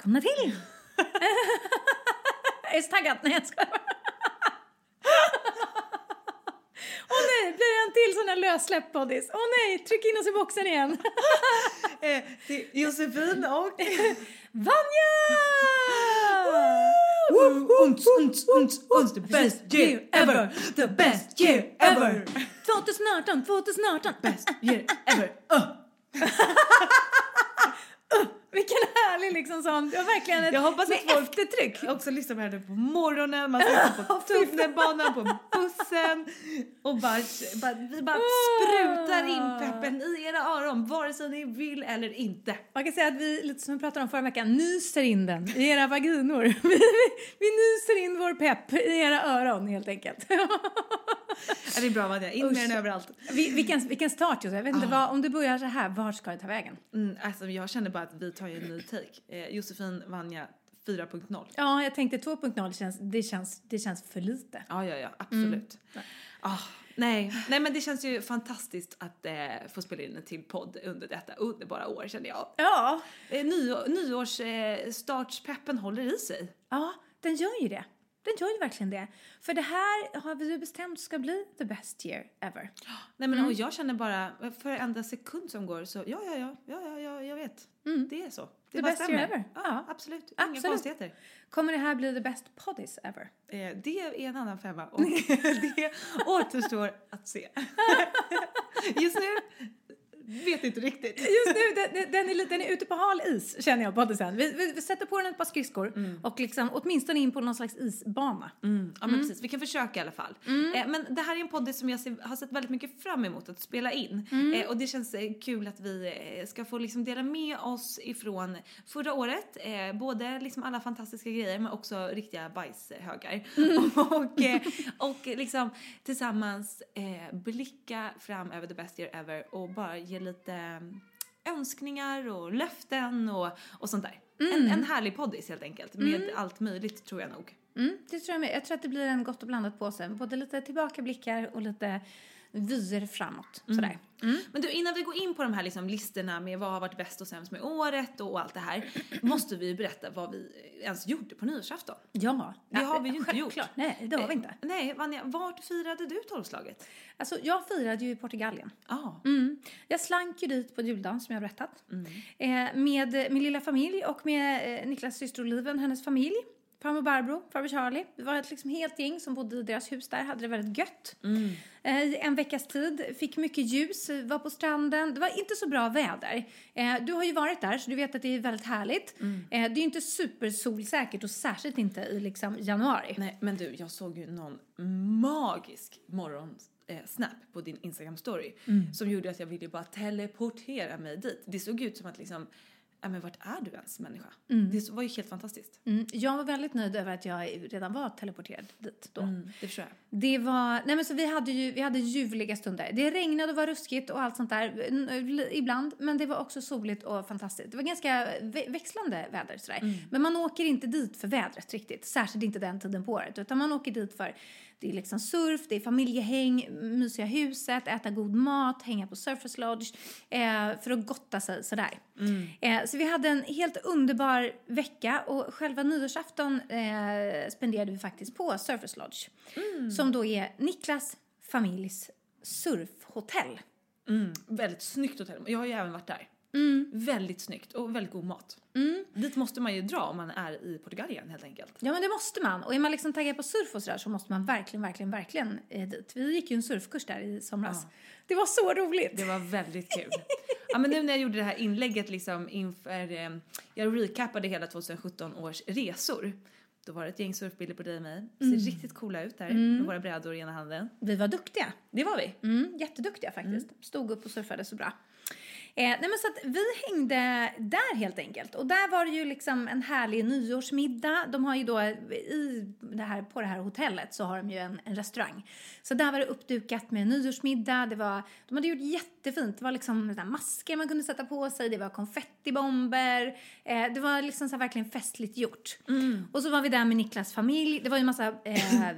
Välkomna till! är du så taggad? Nej, jag skojar. Åh nej, blir det en till sån här lössläppt poddis? Åh nej, tryck in oss i boxen igen. Eh, är Josefin och... Vanja! Uns, uns, uns, uns, the best year ever! The best year ever! 2018, 2018. Best year ever! Uh. Vilken härlig liksom sån, var verkligen ett Jag hoppas att folk eftertryck. också lyssnar på det här på morgonen, man sitter på tunnelbanan, på bussen och bara, bara, vi bara sprutar in peppen i era öron vare sig ni vill eller inte. Man kan säga att vi, lite som vi pratade om förra veckan, nyser in den i era vaginor. Vi, vi, vi nyser in vår pepp i era öron helt enkelt. Det är bra Vanja, in med den överallt. Vi, vilken, vilken start Josef. Jag vet inte, vad, om du börjar så här, vart ska det ta vägen? Mm, alltså, jag känner bara att vi tar ju en ny take. Eh, Josefin Vanja 4.0. Ja, jag tänkte 2.0 känns, det känns, det känns för lite. Ja, ja, ja, absolut. Ah, nej. nej, men det känns ju fantastiskt att eh, få spela in en till podd under detta underbara år känner jag. Ja, Eh, ny, nyårs eh, håller i sig. ja, den gör ju det. Den gör ju verkligen det. För det här har vi bestämt ska bli the best year ever. Nej, men och jag känner bara för varenda sekund som går så ja, ja, ja, ja, ja, ja jag vet. Det är så. Det The best stämmer. year ever. Ja, Ja. absolut. Inga Absolut. konstigheter. Kommer det här bli the best poddis ever? Eh, det är en annan femma och det återstår att se. Just nu vet inte riktigt. Just nu, den, den- är, den är ute på hal is känner jag poddisen. Vi, vi, vi sätter på den ett par skridskor och liksom åtminstone in på någon slags isbana. Mm, ja men precis, vi kan försöka i alla fall. Eh, men det här är en podd som jag ser, har sett väldigt mycket fram emot att spela in. Eh, och det känns eh, kul att vi eh, ska få liksom dela med oss ifrån förra året. Eh, både liksom alla fantastiska grejer men också riktiga bajshögar. och, eh, och liksom tillsammans blicka fram över the best year ever och bara ge lite eh, önskningar och löften och, och sånt där. En, en härlig poddis helt enkelt med allt möjligt tror jag nog. Mm, det tror jag med. Jag tror att det blir en gott och blandat påse. Både lite tillbakablickar och lite vyer framåt. Sådär. Men du, innan vi går in på de här liksom listorna med vad har varit bäst och sämst med året och allt det här, måste vi berätta vad vi ens gjorde på nyårsafton. Ja, Det har vi ju inte gjort. Nej, det har vi inte. Eh, Nej, Vanja, vart firade du tolvslaget? Alltså, jag firade ju i Portugalien. Ja. Mm. Jag slank ju dit på juldagen som jag berättat. Eh, med min lilla familj och med eh, Niklas syster Oliven, hennes familj. Farmor Barbro, farbror Charlie. Vi var ett liksom helt gäng som bodde i deras hus där, hade det väldigt gött. Eh, I en veckas tid, fick mycket ljus, eh, var på stranden. Det var inte så bra väder. Eh, du har ju varit där så du vet att det är väldigt härligt. Eh, det är ju inte supersolsäkert och särskilt inte i liksom januari. Nej, men du, jag såg ju någon magisk morgon eh, snap på din Instagram story som gjorde att jag ville bara teleportera mig dit. Det såg ut som att liksom men vart är du ens människa? Det var ju helt fantastiskt. Mm. Jag var väldigt nöjd över att jag redan var teleporterad dit då. Mm, det förstår jag. Det var, nej men så vi hade ju, vi hade ljuvliga stunder. Det regnade och var ruskigt och allt sånt där ibland, men det var också soligt och fantastiskt. Det var ganska vä- växlande väder sådär. Men man åker inte dit för vädret riktigt, särskilt inte den tiden på året, utan man åker dit för det är liksom surf, det är familjehäng, mysiga huset, äta god mat, hänga på Surfers Lodge eh, för att gotta sig sådär. Eh, så vi hade en helt underbar vecka och själva nyårsafton eh, spenderade vi faktiskt på Surfers Lodge. Som då är Niklas familjs surfhotell. Mm, väldigt snyggt hotell. Jag har ju även varit där. Väldigt snyggt och väldigt god mat. Dit måste man ju dra om man är i Portugalien helt enkelt. Ja men det måste man. Och är man liksom taggad på surf och sådär så måste man verkligen, verkligen, verkligen eh, dit. Vi gick ju en surfkurs där i somras. Det var så roligt! Det var väldigt kul. ja, men nu när jag gjorde det här inlägget liksom inför, eh, jag recapade hela 2017 års resor. Då var det ett gäng surfbilder på dig och mig. Ser riktigt coola ut där med våra brädor i ena handen. Vi var duktiga. Det var vi. Mm, jätteduktiga faktiskt. Stod upp och surfade så bra. Eh, nej men så att vi hängde där helt enkelt. Och där var det ju liksom en härlig nyårsmiddag. De har ju då i det här, på det här hotellet så har de ju en, en restaurang. Så där var det uppdukat med nyårsmiddag. Det var, de hade gjort jättefint. Det var liksom masker man kunde sätta på sig. Det var konfettibomber. Eh, det var liksom så verkligen festligt gjort. Och så var vi där med Niklas familj. Det var ju en massa eh, eh,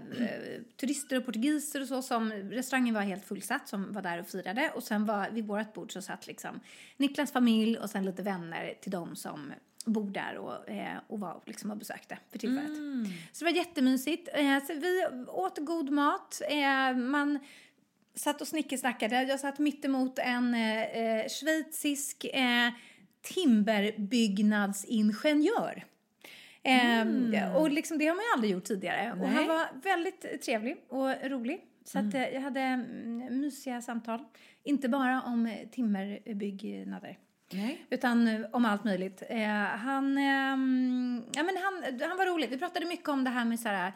turister och portugiser och så som restaurangen var helt fullsatt som var där och firade. Och sen var vid vårt bord så satt liksom Niklas familj och sen lite vänner till dem som bor där och, eh, och var liksom och besökte för tillfället. Så det var jättemysigt. Eh, så vi åt god mat. Eh, man satt och snickersnackade. Jag satt mitt emot en eh, eh, schweizisk eh, timmerbyggnadsingenjör. Eh, Och liksom, det har man ju aldrig gjort tidigare. Och han var väldigt trevlig och rolig. Så att, eh, jag hade mm, mysiga samtal. Inte bara om eh, timmerbyggnader. Nej. Utan eh, om allt möjligt. Eh, han, ehm, ja, men han, han var rolig. Vi pratade mycket om det här med så här,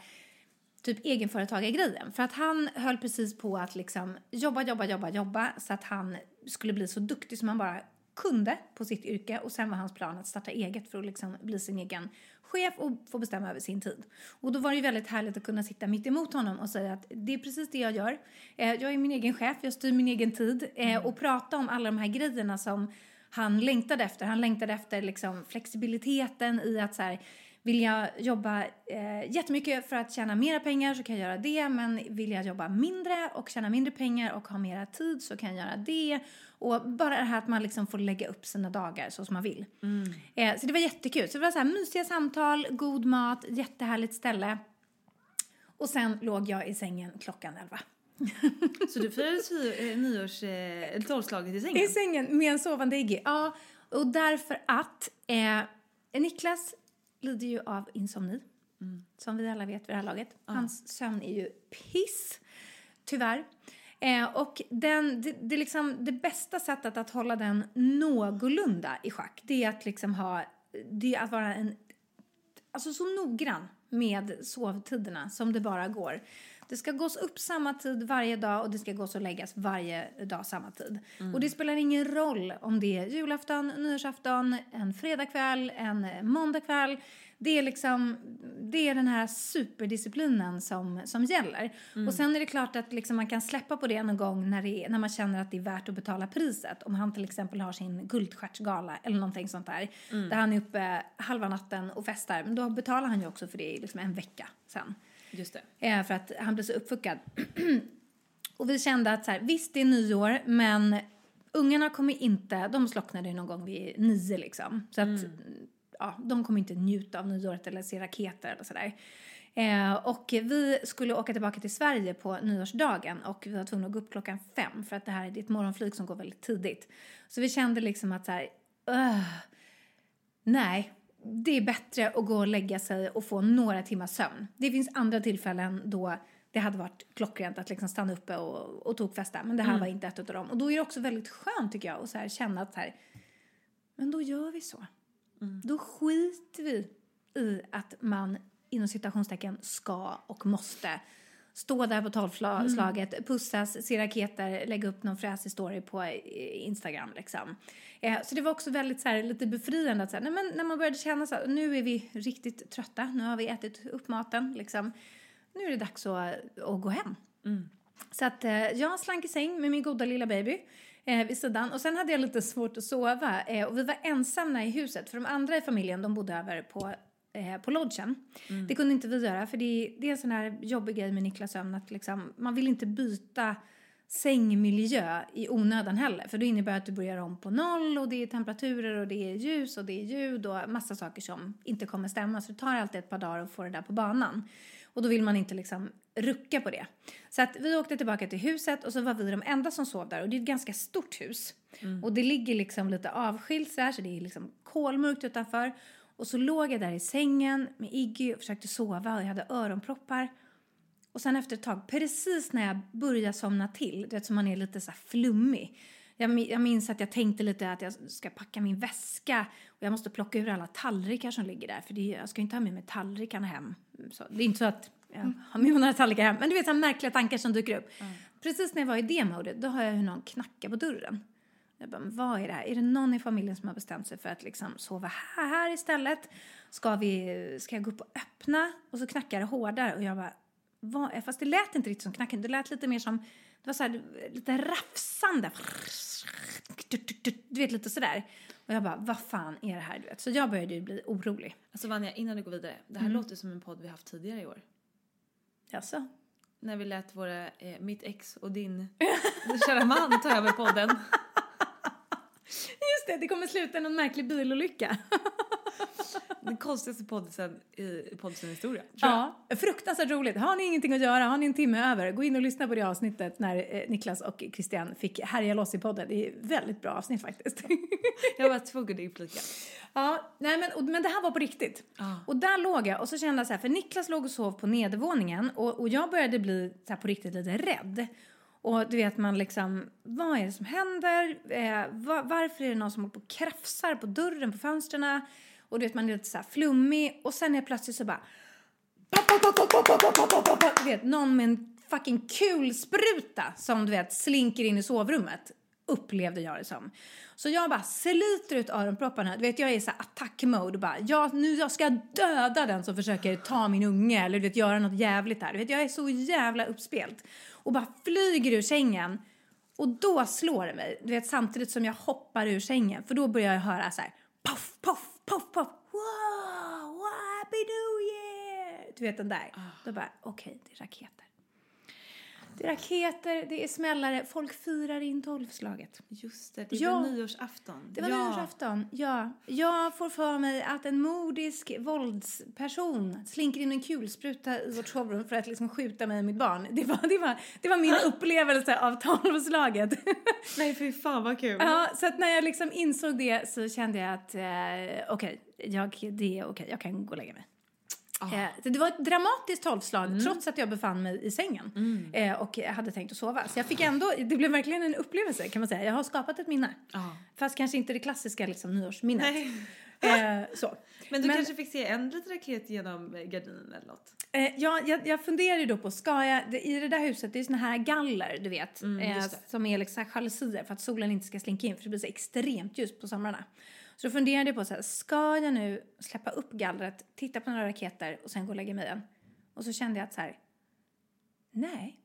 typ egenföretagargrejen. För att han höll precis på att liksom jobba, jobba, jobba, jobba så att han skulle bli så duktig som han bara kunde på sitt yrke och sen var hans plan att starta eget för att liksom bli sin egen chef och få bestämma över sin tid. Och då var det ju väldigt härligt att kunna sitta mitt emot honom och säga att det är precis det jag gör. Eh, jag är min egen chef, jag styr min egen tid eh, och prata om alla de här grejerna som han längtade efter. Han längtade efter liksom flexibiliteten i att så här, vill jag jobba eh, jättemycket för att tjäna mera pengar så kan jag göra det. Men vill jag jobba mindre och tjäna mindre pengar och ha mera tid så kan jag göra det. Och bara det här att man liksom får lägga upp sina dagar så som man vill. Eh, så det var jättekul. Så det var så här mysiga samtal, god mat, jättehärligt ställe. Och sen låg jag i sängen klockan elva. Så du firade eh, nyårs, eh, tolvslaget i sängen? I sängen med en sovande Iggy. Ja, och därför att eh, Niklas lider ju av insomni. Som vi alla vet vid det här laget. Hans sömn är ju piss, tyvärr. Eh, och den, det, det, är liksom, det bästa sättet att hålla den någorlunda i schack det är att liksom ha, det är att vara en, alltså så noggrann med sovtiderna som det bara går. Det ska gås upp samma tid varje dag och det ska gås och läggas varje dag samma tid. Och det spelar ingen roll om det är julafton, nyårsafton, en fredagkväll, en måndagkväll. Det är liksom, det är den här superdisciplinen som, som gäller. Och sen är det klart att liksom man kan släppa på det någon gång när, det, är- när man känner att det är värt att betala priset. Om han till exempel har sin guldstjärtsgala eller någonting sånt där. Där han är uppe halva natten och festar. Men då betalar han ju också för det i liksom en vecka sen. Just det. Eh, för att han blir så uppfuckad. och vi kände att så här, visst det är nyår men ungarna kommer inte, de slocknade ju någon gång vid nio liksom. Så att ja, de kommer inte njuta av nyåret eller se raketer eller sådär. Eh, och vi skulle åka tillbaka till Sverige på nyårsdagen och vi var tvungna att gå upp klockan fem för att det här är ett morgonflyg som går väldigt tidigt. Så vi kände liksom att så här, "Ugh, Nej, det är bättre att gå och lägga sig och få några timmars sömn. Det finns andra tillfällen då det hade varit klockrent att liksom stanna uppe och, och tokfesta. Men det här var inte ett av dem. Och då är det också väldigt skönt tycker jag att så här känna att så här, men då gör vi så. Då skiter vi i att man inom citationstecken ska och måste stå där på tolvslaget, pussas, se raketer, lägga upp någon fräsig story på eh, Instagram liksom. Eh, så det var också väldigt så här, lite befriande att så här, nej, men när man började känna så här, nu är vi riktigt trötta, nu har vi ätit upp maten liksom. Nu är det dags att, att gå hem. Så att eh, jag slank i säng med min goda lilla baby eh, vid sidan. Och sen hade jag lite svårt att sova. Eh, och vi var ensamma i huset. För de andra i familjen de bodde över på, eh, på lodgen. Det kunde inte vi göra. För det, det är en sån här jobbig grej med Niklas sömn. Att liksom, man vill inte byta sängmiljö i onödan heller. För det innebär att du börjar om på noll och det är temperaturer och det är ljus och det är ljud och massa saker som inte kommer stämma. Så det tar alltid ett par dagar att få det där på banan. Och då vill man inte liksom rucka på det. Så att vi åkte tillbaka till huset och så var vi de enda som sov där. Och det är ett ganska stort hus. Och det ligger liksom lite avskilt så här, så det är liksom kolmörkt utanför. Och så låg jag där i sängen med Iggy och försökte sova och jag hade öronproppar. Och sen efter ett tag, precis när jag börjar somna till, du vet som man är lite så här flummig. Jag, mi- jag minns att jag tänkte lite att jag ska packa min väska och jag måste plocka ur alla tallrikar som ligger där. För det, jag ska ju inte ha med mig tallrikarna hem. Så, det är inte så att jag har med mig några tallrikar hem. Men du vet, så här märkliga tankar som dyker upp. Precis när jag var i det modet, då hör jag hur någon knackar på dörren. Jag bara, men vad är det här? Är det någon i familjen som har bestämt sig för att liksom sova här, här istället? Ska, vi, ska jag gå upp och öppna? Och så knackar det hårdare och jag bara, vad är, fast det lät inte riktigt som knacken. Det lät lite mer som, det var så här, lite rafsande. Du vet, lite sådär. Och jag bara, vad fan är det här? Du vet. Så jag började ju bli orolig. Alltså Vanja, innan du går vidare. Det här låter som en podd vi haft tidigare i år. Jaså? När vi lät våra, eh, mitt ex och din kära man ta över podden. Just det, det kommer sluta någon märklig bilolycka. Den konstigaste podden i poddens historia. tror. Ja, fruktansvärt roligt. Har ni ingenting att göra, har ni en timme över, gå in och lyssna på det avsnittet när eh, Niklas och Christian fick härja loss i podden. Det är ett väldigt bra avsnitt faktiskt. Jag var tvungen att inflika. ja, nej men, och, men det här var på riktigt. Och där låg jag och så kände jag så här, för Niklas låg och sov på nedervåningen och, och jag började bli så här på riktigt lite rädd. Och du vet man liksom, vad är det som händer? Eh, var, varför är det någon som håller på och krafsar på dörren, på fönstren? Och du vet man är lite så här flummig och sen är plötsligt så bara... Du vet någon med en fucking kulspruta som du vet slinker in i sovrummet upplevde jag det som. Så jag bara sliter ut öronpropparna. Du vet, jag är i så attack-mode. Bara, jag, nu jag ska döda den som försöker ta min unge eller du vet, göra något jävligt här. Du vet, jag är så jävla uppspelt. Och bara flyger ur sängen. Och då slår det mig, du vet, samtidigt som jag hoppar ur sängen. För då börjar jag höra så här, poff, poff, poff, poff. Wow, happy new year! Du vet den där. Då bara, okej, det är raketer. Det är raketer, det är smällare. Folk firar in tolvslaget. Just det, det Ja. var nyårsafton. Det var ja. nyårsafton, ja. Jag får för mig att en modisk våldsperson slinker in en kulspruta i vårt sovrum för att liksom skjuta mig och mitt barn. Det var, det var, det var min upplevelse av tolvslaget. Nej fy fan vad kul. ja, så att när jag liksom insåg det så kände jag att eh, okej, jag, det är okej, jag kan gå och lägga mig. Eh, det var ett dramatiskt tolvslag trots att jag befann mig i sängen eh, och hade tänkt att sova. Så jag fick ändå, det blev verkligen en upplevelse kan man säga. Jag har skapat ett minne. Ja. Fast kanske inte det klassiska liksom, nyårsminnet. Eh, så. Men du Men- kanske fick se en liten raket genom eh, gardinen eller något? Eh, ja, jag, jag funderar ju då på, ska jag, det, i det där huset, det är såna här galler, du vet, det. som är liksom jalusier för att solen inte ska slinka in för det blir så extremt ljust på somrarna. Så då funderade jag på så här, ska jag nu släppa upp gallret, titta på några raketer och sen gå och lägga mig igen? Och så kände jag att så här, nej.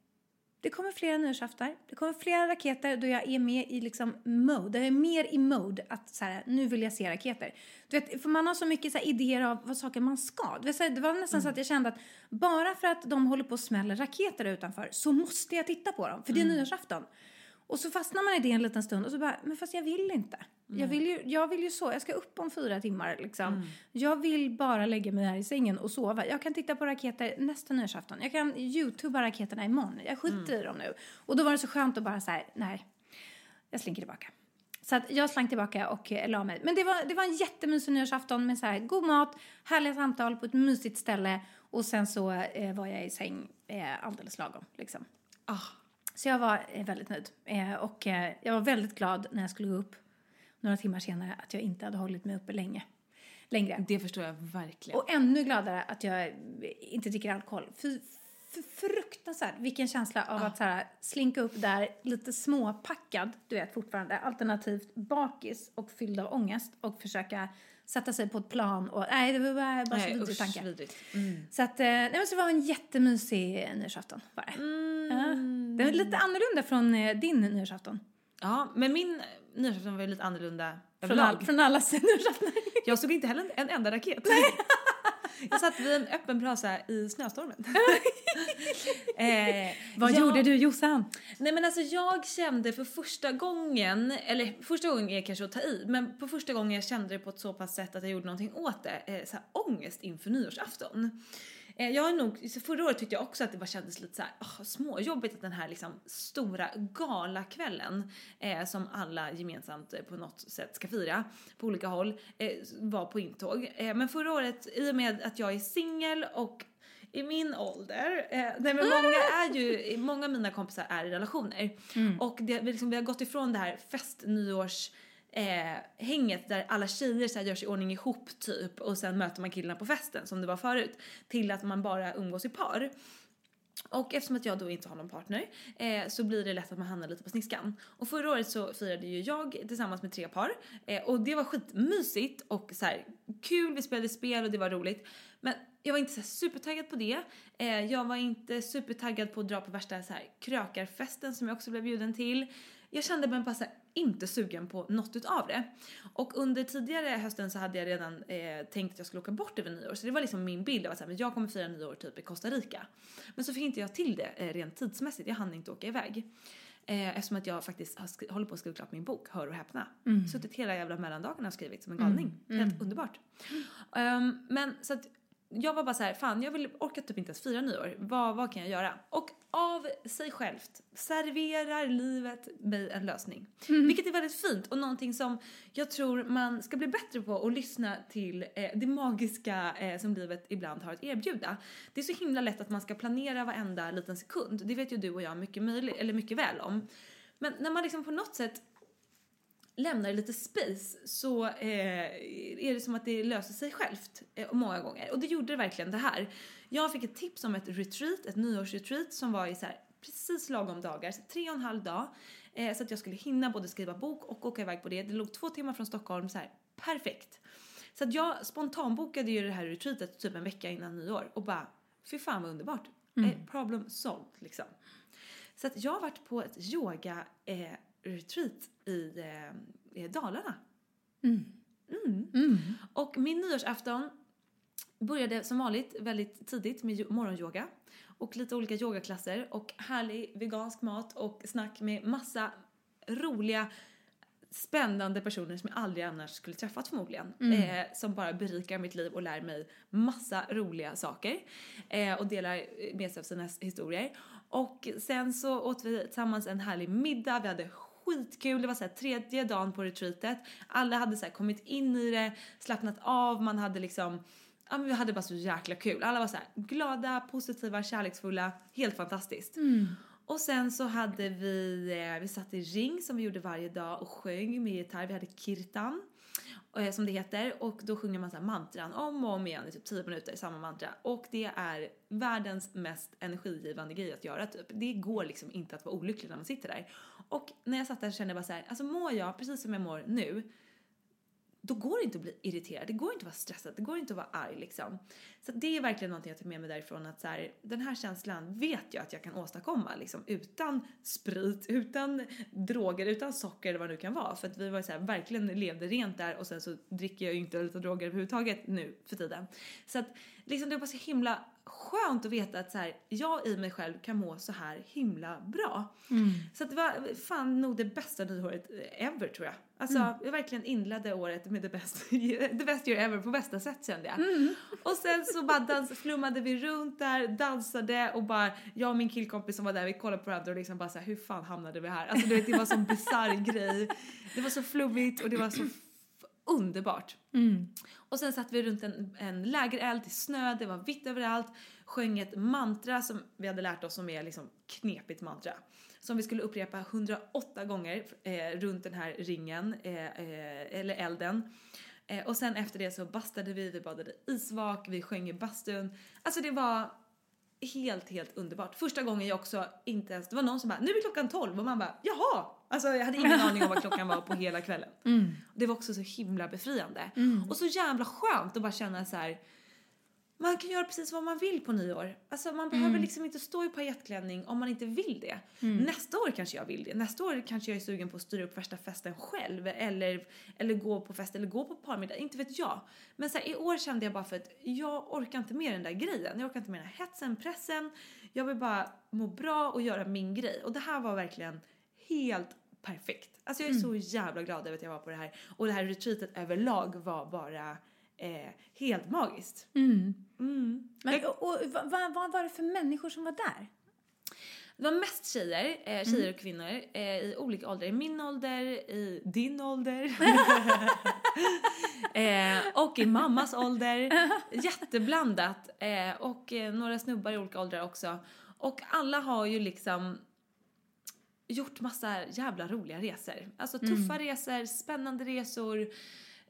Det kommer flera nyårsaftar, det kommer flera raketer då jag är med i liksom mode. Jag är mer i mode att så här, nu vill jag se raketer. Du vet, för man har så mycket så här, idéer av vad saker man ska. Du vet, så här, det var nästan så att jag kände att bara för att de håller på och smäller raketer utanför så måste jag titta på dem, för det är nyårsafton. Och så fastnar man i det en liten stund och så bara, men fast jag vill inte. Jag vill, ju, jag vill ju så, jag ska upp om fyra timmar liksom. Jag vill bara lägga mig här i sängen och sova. Jag kan titta på raketer nästa nyårsafton. Jag kan youtuba raketerna imorgon. Jag skiter i dem nu. Och då var det så skönt att bara så här, nej, jag slinker tillbaka. Så att jag slank tillbaka och eh, la mig. Men det var, det var en jättemysig nyårsafton med så här god mat, härliga samtal på ett mysigt ställe och sen så eh, var jag i säng eh, alldeles lagom liksom. Ah, Så jag var eh, väldigt nöjd. Eh, och eh, jag var väldigt glad när jag skulle gå upp några timmar senare att jag inte hade hållit mig uppe länge. Längre. det förstår jag verkligen. Och ännu gladare att jag inte dricker alkohol. Fy fruktansvärt vilken känsla av att så här, slinka upp där lite småpackad, du vet fortfarande, alternativt bakis och fylld av ångest och försöka sätta sig på ett plan och nej det var bara, bara så Nej, vidrig usch, tanke. vidrigt. Så att, nej men så det var en jättemysig nyårsafton var det. Ja. Det var lite annorlunda från eh, din nyårsafton. Ja, men min nyårsafton var ju lite annorlunda Från, överlag. all, från allas nyårsaftnar. Jag såg inte heller en enda raket. Jag satt vid en öppen brasa i snöstormen. eh, Vad jag- gjorde du Jossan? Nej men alltså jag kände för första gången, eller första gången är kanske att ta i, men på första gången jag kände det på ett så pass sätt att jag gjorde någonting åt det, eh, så här, ångest inför nyårsafton. Eh, jag har nog, förra året tyckte jag också att det bara kändes lite så här, oh, småjobbigt att den här liksom stora galakvällen eh, som alla gemensamt eh, på något sätt ska fira på olika håll eh, var på intåg. Eh, men förra året, i och med att jag är singel och i min ålder, nej men många är ju, många av mina kompisar är i relationer. Och det, vi, liksom, vi har gått ifrån det här fest, nyårs, eh, hänget där alla tjejer så här, gör sig i ordning ihop typ och sen möter man killarna på festen som det var förut till att man bara umgås i par. Och eftersom att jag då inte har någon partner eh, så blir det lätt att man hamnar lite på sniskan. Och förra året så firade ju jag tillsammans med tre par eh, och det var skitmysigt och så här kul, vi spelade spel och det var roligt. Men jag var inte så här supertaggad på det. Eh, jag var inte supertaggad på att dra på värsta så här krökarfesten som jag också blev bjuden till. Jag kände mig bara inte sugen på något utav det. Och under tidigare hösten så hade jag redan eh, tänkt att jag skulle åka bort över nyår. Så det var liksom min bild av att så här, men jag kommer fira nyår typ i Costa Rica. Men så fick inte jag till det eh, rent tidsmässigt. Jag hann inte åka iväg. Eh, eftersom att jag faktiskt har håller på att skriva klart min bok, Hör och häpna. Suttit hela jävla mellandagarna och skrivit som en galning. Helt underbart. Ehm, men så att jag var bara så här, fan jag vill, orkar typ inte ens fira nyår. Vad, vad kan jag göra? Och av sig självt serverar livet mig en lösning. Vilket är väldigt fint och någonting som jag tror man ska bli bättre på att lyssna till eh, det magiska eh, som livet ibland har att erbjuda. Det är så himla lätt att man ska planera varenda liten sekund. Det vet ju du och jag mycket, möjligt, eller mycket väl om. Men när man liksom på något sätt lämnar lite space så eh, är det som att det löser sig självt eh, många gånger. Och det gjorde det verkligen det här. Jag fick ett tips om ett retreat, ett nyårsretreat som var i så här precis lagom dagar, så tre och en halv dag. Eh, så att jag skulle hinna både skriva bok och åka iväg på det. Det låg två timmar från Stockholm, så här perfekt. Så att jag spontanbokade ju det här retreatet typ en vecka innan nyår och bara, fy fan vad underbart. Eh, problem solved liksom. Så att jag har varit på ett yoga eh, retreat i eh, Dalarna. Mm. Och min nyårsafton började som vanligt väldigt tidigt med morgonyoga och lite olika yogaklasser och härlig vegansk mat och snack med massa roliga spännande personer som jag aldrig annars skulle träffat förmodligen. Eh, som bara berikar mitt liv och lär mig massa roliga saker. Eh, och delar med sig av sina historier. Och sen så åt vi tillsammans en härlig middag, vi hade skitkul, det var så här tredje dagen på retreatet. Alla hade så här kommit in i det, slappnat av, man hade liksom Ja, men vi hade bara så jäkla kul. Alla var så här glada, positiva, kärleksfulla. Helt fantastiskt. Och sen så hade vi, eh, vi satt i ring som vi gjorde varje dag och sjöng med gitarr. Vi hade kirtan Eh, som det heter och då sjunger man så här mantran om och om igen i typ 10 minuter, samma mantra. Och det är världens mest energigivande grej att göra typ. Det går liksom inte att vara olycklig när man sitter där. Och när jag satt där så kände jag bara så här, alltså mår jag precis som jag mår nu då går det inte att bli irriterad, det går inte att vara stressad, det går inte att vara arg liksom. Så det är verkligen någonting jag tar med mig därifrån att så här, den här känslan vet jag att jag kan åstadkomma liksom utan sprit, utan droger, utan socker eller vad det nu kan vara. För att vi var så här, verkligen levde rent där och sen så dricker jag ju inte lite droger överhuvudtaget nu för tiden. Så att liksom det var så himla skönt att veta att så här, jag i mig själv kan må så här himla bra. Så att det var fan nog det bästa nyåret ever tror jag. Alltså jag verkligen inledde året med det bästa, the best year ever på bästa sätt kände jag. Och sen så bara dans, flummade vi runt där, dansade och bara jag och min killkompis som var där vi kollade på varandra och liksom bara så här, hur fan hamnade vi här? Alltså du vet det var sån bisarr grej. Det var så flummigt och det var så underbart. Och sen satt vi runt en, en lägereld i snö, det var vitt överallt, sjöng ett mantra som vi hade lärt oss som är liksom knepigt mantra. Som vi skulle upprepa 108 gånger eh, runt den här ringen, eh, eh, eller elden. Eh, och sen efter det så bastade vi, vi badade isvak, vi sjöng i bastun. Alltså det var helt, helt underbart. Första gången jag också inte ens, det var någon som bara, nu är klockan 12 och man bara, jaha! Alltså jag hade ingen aning om vad klockan var på hela kvällen. Mm. Det var också så himla befriande. Och så jävla skönt att bara känna så här. Man kan göra precis vad man vill på nyår. Alltså man behöver liksom inte stå i pajettklänning om man inte vill det. Nästa år kanske jag vill det. Nästa år kanske jag är sugen på att styra upp värsta festen själv. Eller, eller gå på fest eller gå på parmiddag. Inte vet jag. Men så här, i år kände jag bara för att jag orkar inte med den där grejen. Jag orkar inte med den här hetsen, pressen. Jag vill bara må bra och göra min grej. Och det här var verkligen helt perfekt. Alltså jag är så jävla glad över att jag var på det här. Och det här retreatet överlag var bara eh, helt magiskt. Mm. Mm. Men, och, och, vad, vad var det för människor som var där? Det var mest tjejer, eh, tjejer och kvinnor eh, i olika åldrar. I min ålder, i din ålder eh, och i mammas ålder. Jätteblandat. Eh, och eh, några snubbar i olika åldrar också. Och alla har ju liksom gjort massa jävla roliga resor. Alltså tuffa resor, spännande resor.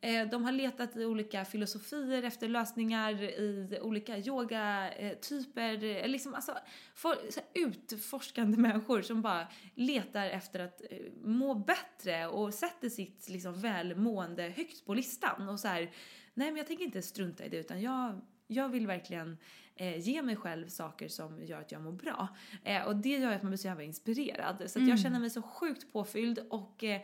Eh, de har letat i olika filosofier efter lösningar i olika yogatyper. Eh, liksom, alltså, här, utforskande människor som bara letar efter att eh, må bättre och sätter sitt liksom, välmående högt på listan. Och så här, nej men jag tänker inte strunta i det utan jag, jag vill verkligen eh, ge mig själv saker som gör att jag mår bra. Eh, och det gör att man blir så jävla inspirerad. Så att jag känner mig så sjukt påfylld och eh,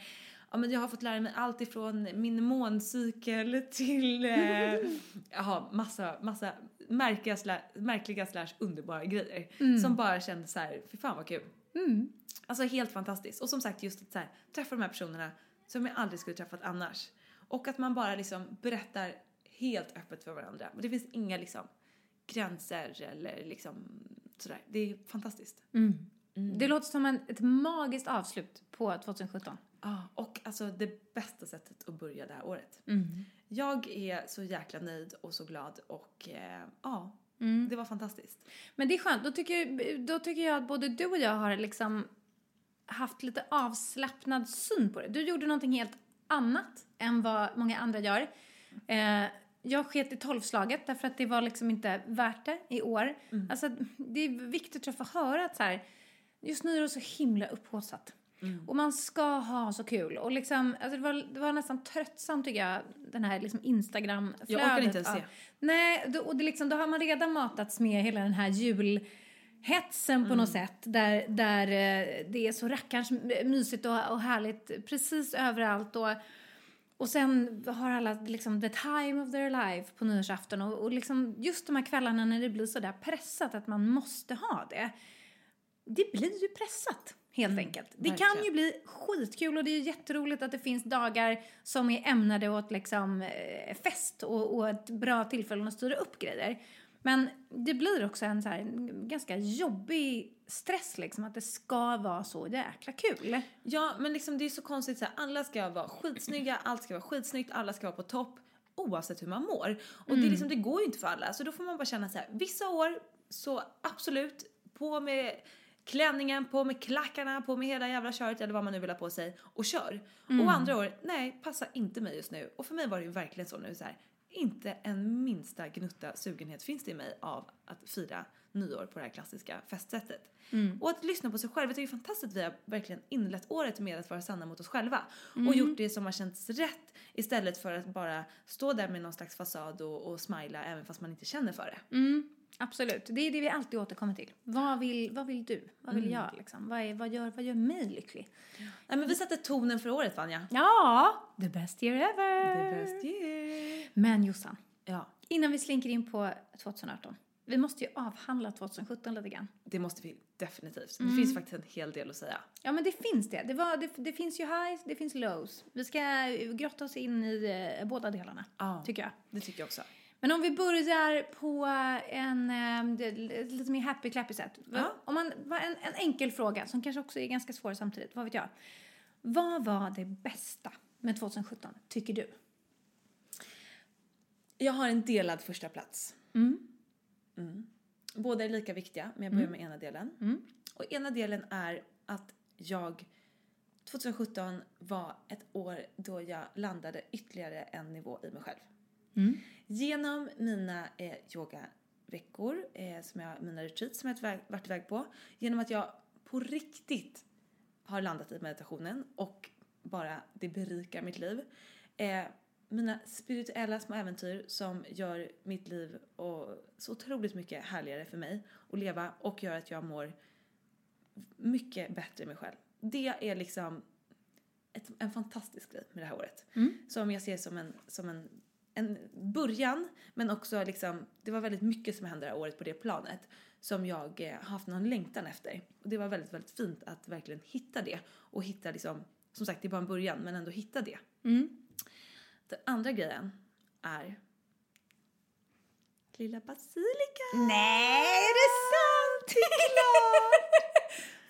Ja, men jag har fått lära mig allt ifrån min måncykel till eh, jaha, massa, massa märkliga, märkliga slash underbara grejer. Som bara kändes så här, fy fan vad kul. Alltså helt fantastiskt. Och som sagt just att så här, träffa de här personerna som jag aldrig skulle träffat annars. Och att man bara liksom berättar helt öppet för varandra. Och det finns inga liksom gränser eller liksom sådär. Det är fantastiskt. Det låter som en, ett magiskt avslut på 2017. Och alltså det bästa sättet att börja det här året. Jag är så jäkla nöjd och så glad och eh, ja, det var fantastiskt. Men det är skönt. Då tycker, då tycker jag att både du och jag har liksom haft lite avslappnad syn på det. Du gjorde någonting helt annat än vad många andra gör. Eh, jag sket i tolvslaget därför att det var liksom inte värt det i år. Alltså, det är viktigt att få höra att så här, just nu är det så himla upphaussat. Och man ska ha så kul. Och liksom, alltså det, var, det var nästan tröttsamt tycker jag, den här liksom Instagram-flödet. Jag orkar inte ens se. Nej, då, och det liksom, då har man redan matats med hela den här julhetsen på något sätt. Där, där eh, det är så rackarns mysigt och, och härligt precis överallt. Och, och sen har alla liksom the time of their life på nyårsafton. Och, och liksom just de här kvällarna när det blir så där pressat att man måste ha det. Det blir ju pressat helt enkelt. Det kan verkligen. ju bli skitkul och det är jätteroligt att det finns dagar som är ämnade åt liksom eh, fest och, och ett bra tillfälle att styra upp grejer. Men det blir också en så här en ganska jobbig stress liksom att det ska vara så jäkla kul. Ja, men liksom det är så konstigt så här, alla ska vara skitsnygga, allt ska vara skitsnyggt, alla ska vara på topp oavsett hur man mår. Och det, är liksom, det går ju inte för alla, så då får man bara känna så här, vissa år så absolut, på med klänningen, på med klackarna, på med hela jävla köret eller vad man nu vill ha på sig och kör. Och andra år, nej, passar inte mig just nu. Och för mig var det ju verkligen så nu så här, inte en minsta gnutta sugenhet finns det i mig av att fira nyår på det här klassiska festsättet. Och att lyssna på sig själv, det är ju fantastiskt att vi har verkligen inlett året med att vara sanna mot oss själva. Och gjort det som har känts rätt istället för att bara stå där med någon slags fasad och, och smila även fast man inte känner för det. Mm, absolut. Det är det vi alltid återkommer till. Vad vill, vad vill du? Vad vill jag liksom? Vad, är, vad, gör, vad gör mig lycklig? Nej men vi sätter tonen för året Vanja. Ja, the best year ever! The best year. Men Jossan, Ja, innan vi slinker in på 2018. Vi måste ju avhandla 2017 lite grann. det måste vi definitivt. Det finns faktiskt en hel del att säga. Ja, men det finns det. Det, var, det, det finns ju highs, det finns lows. Vi ska grotta oss in i eh, båda delarna, Ja. tycker jag. Det tycker jag också. Men om vi börjar på en eh, lite mer happy clappy sätt. Ja. Om man, en, en enkel fråga som kanske också är ganska svår samtidigt, vad vet jag. Vad var det bästa med 2017, tycker du? Jag har en delad första plats. Mm. Båda är lika viktiga, men jag börjar med ena delen. Och ena delen är att jag 2017 var ett år då jag landade ytterligare en nivå i mig själv. Genom mina eh, yoga veckor, eh, som jag, mina retreats som jag varit iväg på, genom att jag på riktigt har landat i meditationen och bara det berikar mitt liv. Eh, mina spirituella små äventyr som gör mitt liv och så otroligt mycket härligare för mig att leva och gör att jag mår mycket bättre i mig själv. Det är liksom ett, en fantastisk grej med det här året. Mm. Som jag ser som en, som en, en början, men också liksom, det var väldigt mycket som hände det här året på det planet som jag eh, har haft någon längtan efter. Och det var väldigt, väldigt fint att verkligen hitta det och hitta liksom, som sagt det är bara en början, men ändå hitta det. Mm. Den andra grejen är lilla basilika. Nej, är det sant? Det är klart!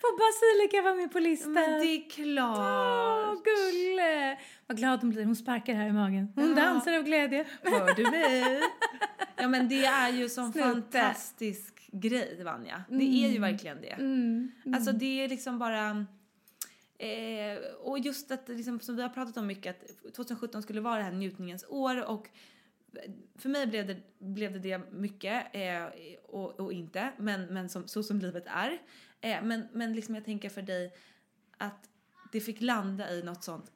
Får basilika vara med på listan? Men det är klart. Åh, gulle! Vad glad hon blir. Hon sparkar här i magen. Hon Ja. dansar av glädje. Hör du mig? Ja men det är ju sån Snutte. fantastisk grej Vanja. Det är ju verkligen det. Mm. Alltså det är liksom bara... Eh, och just att liksom, som vi har pratat om mycket att 2017 skulle vara det här njutningens år och för mig blev det, blev det, det mycket eh, och, och inte, men, men som, så som livet är. Eh, men, men liksom jag tänker för dig att det fick landa i något sånt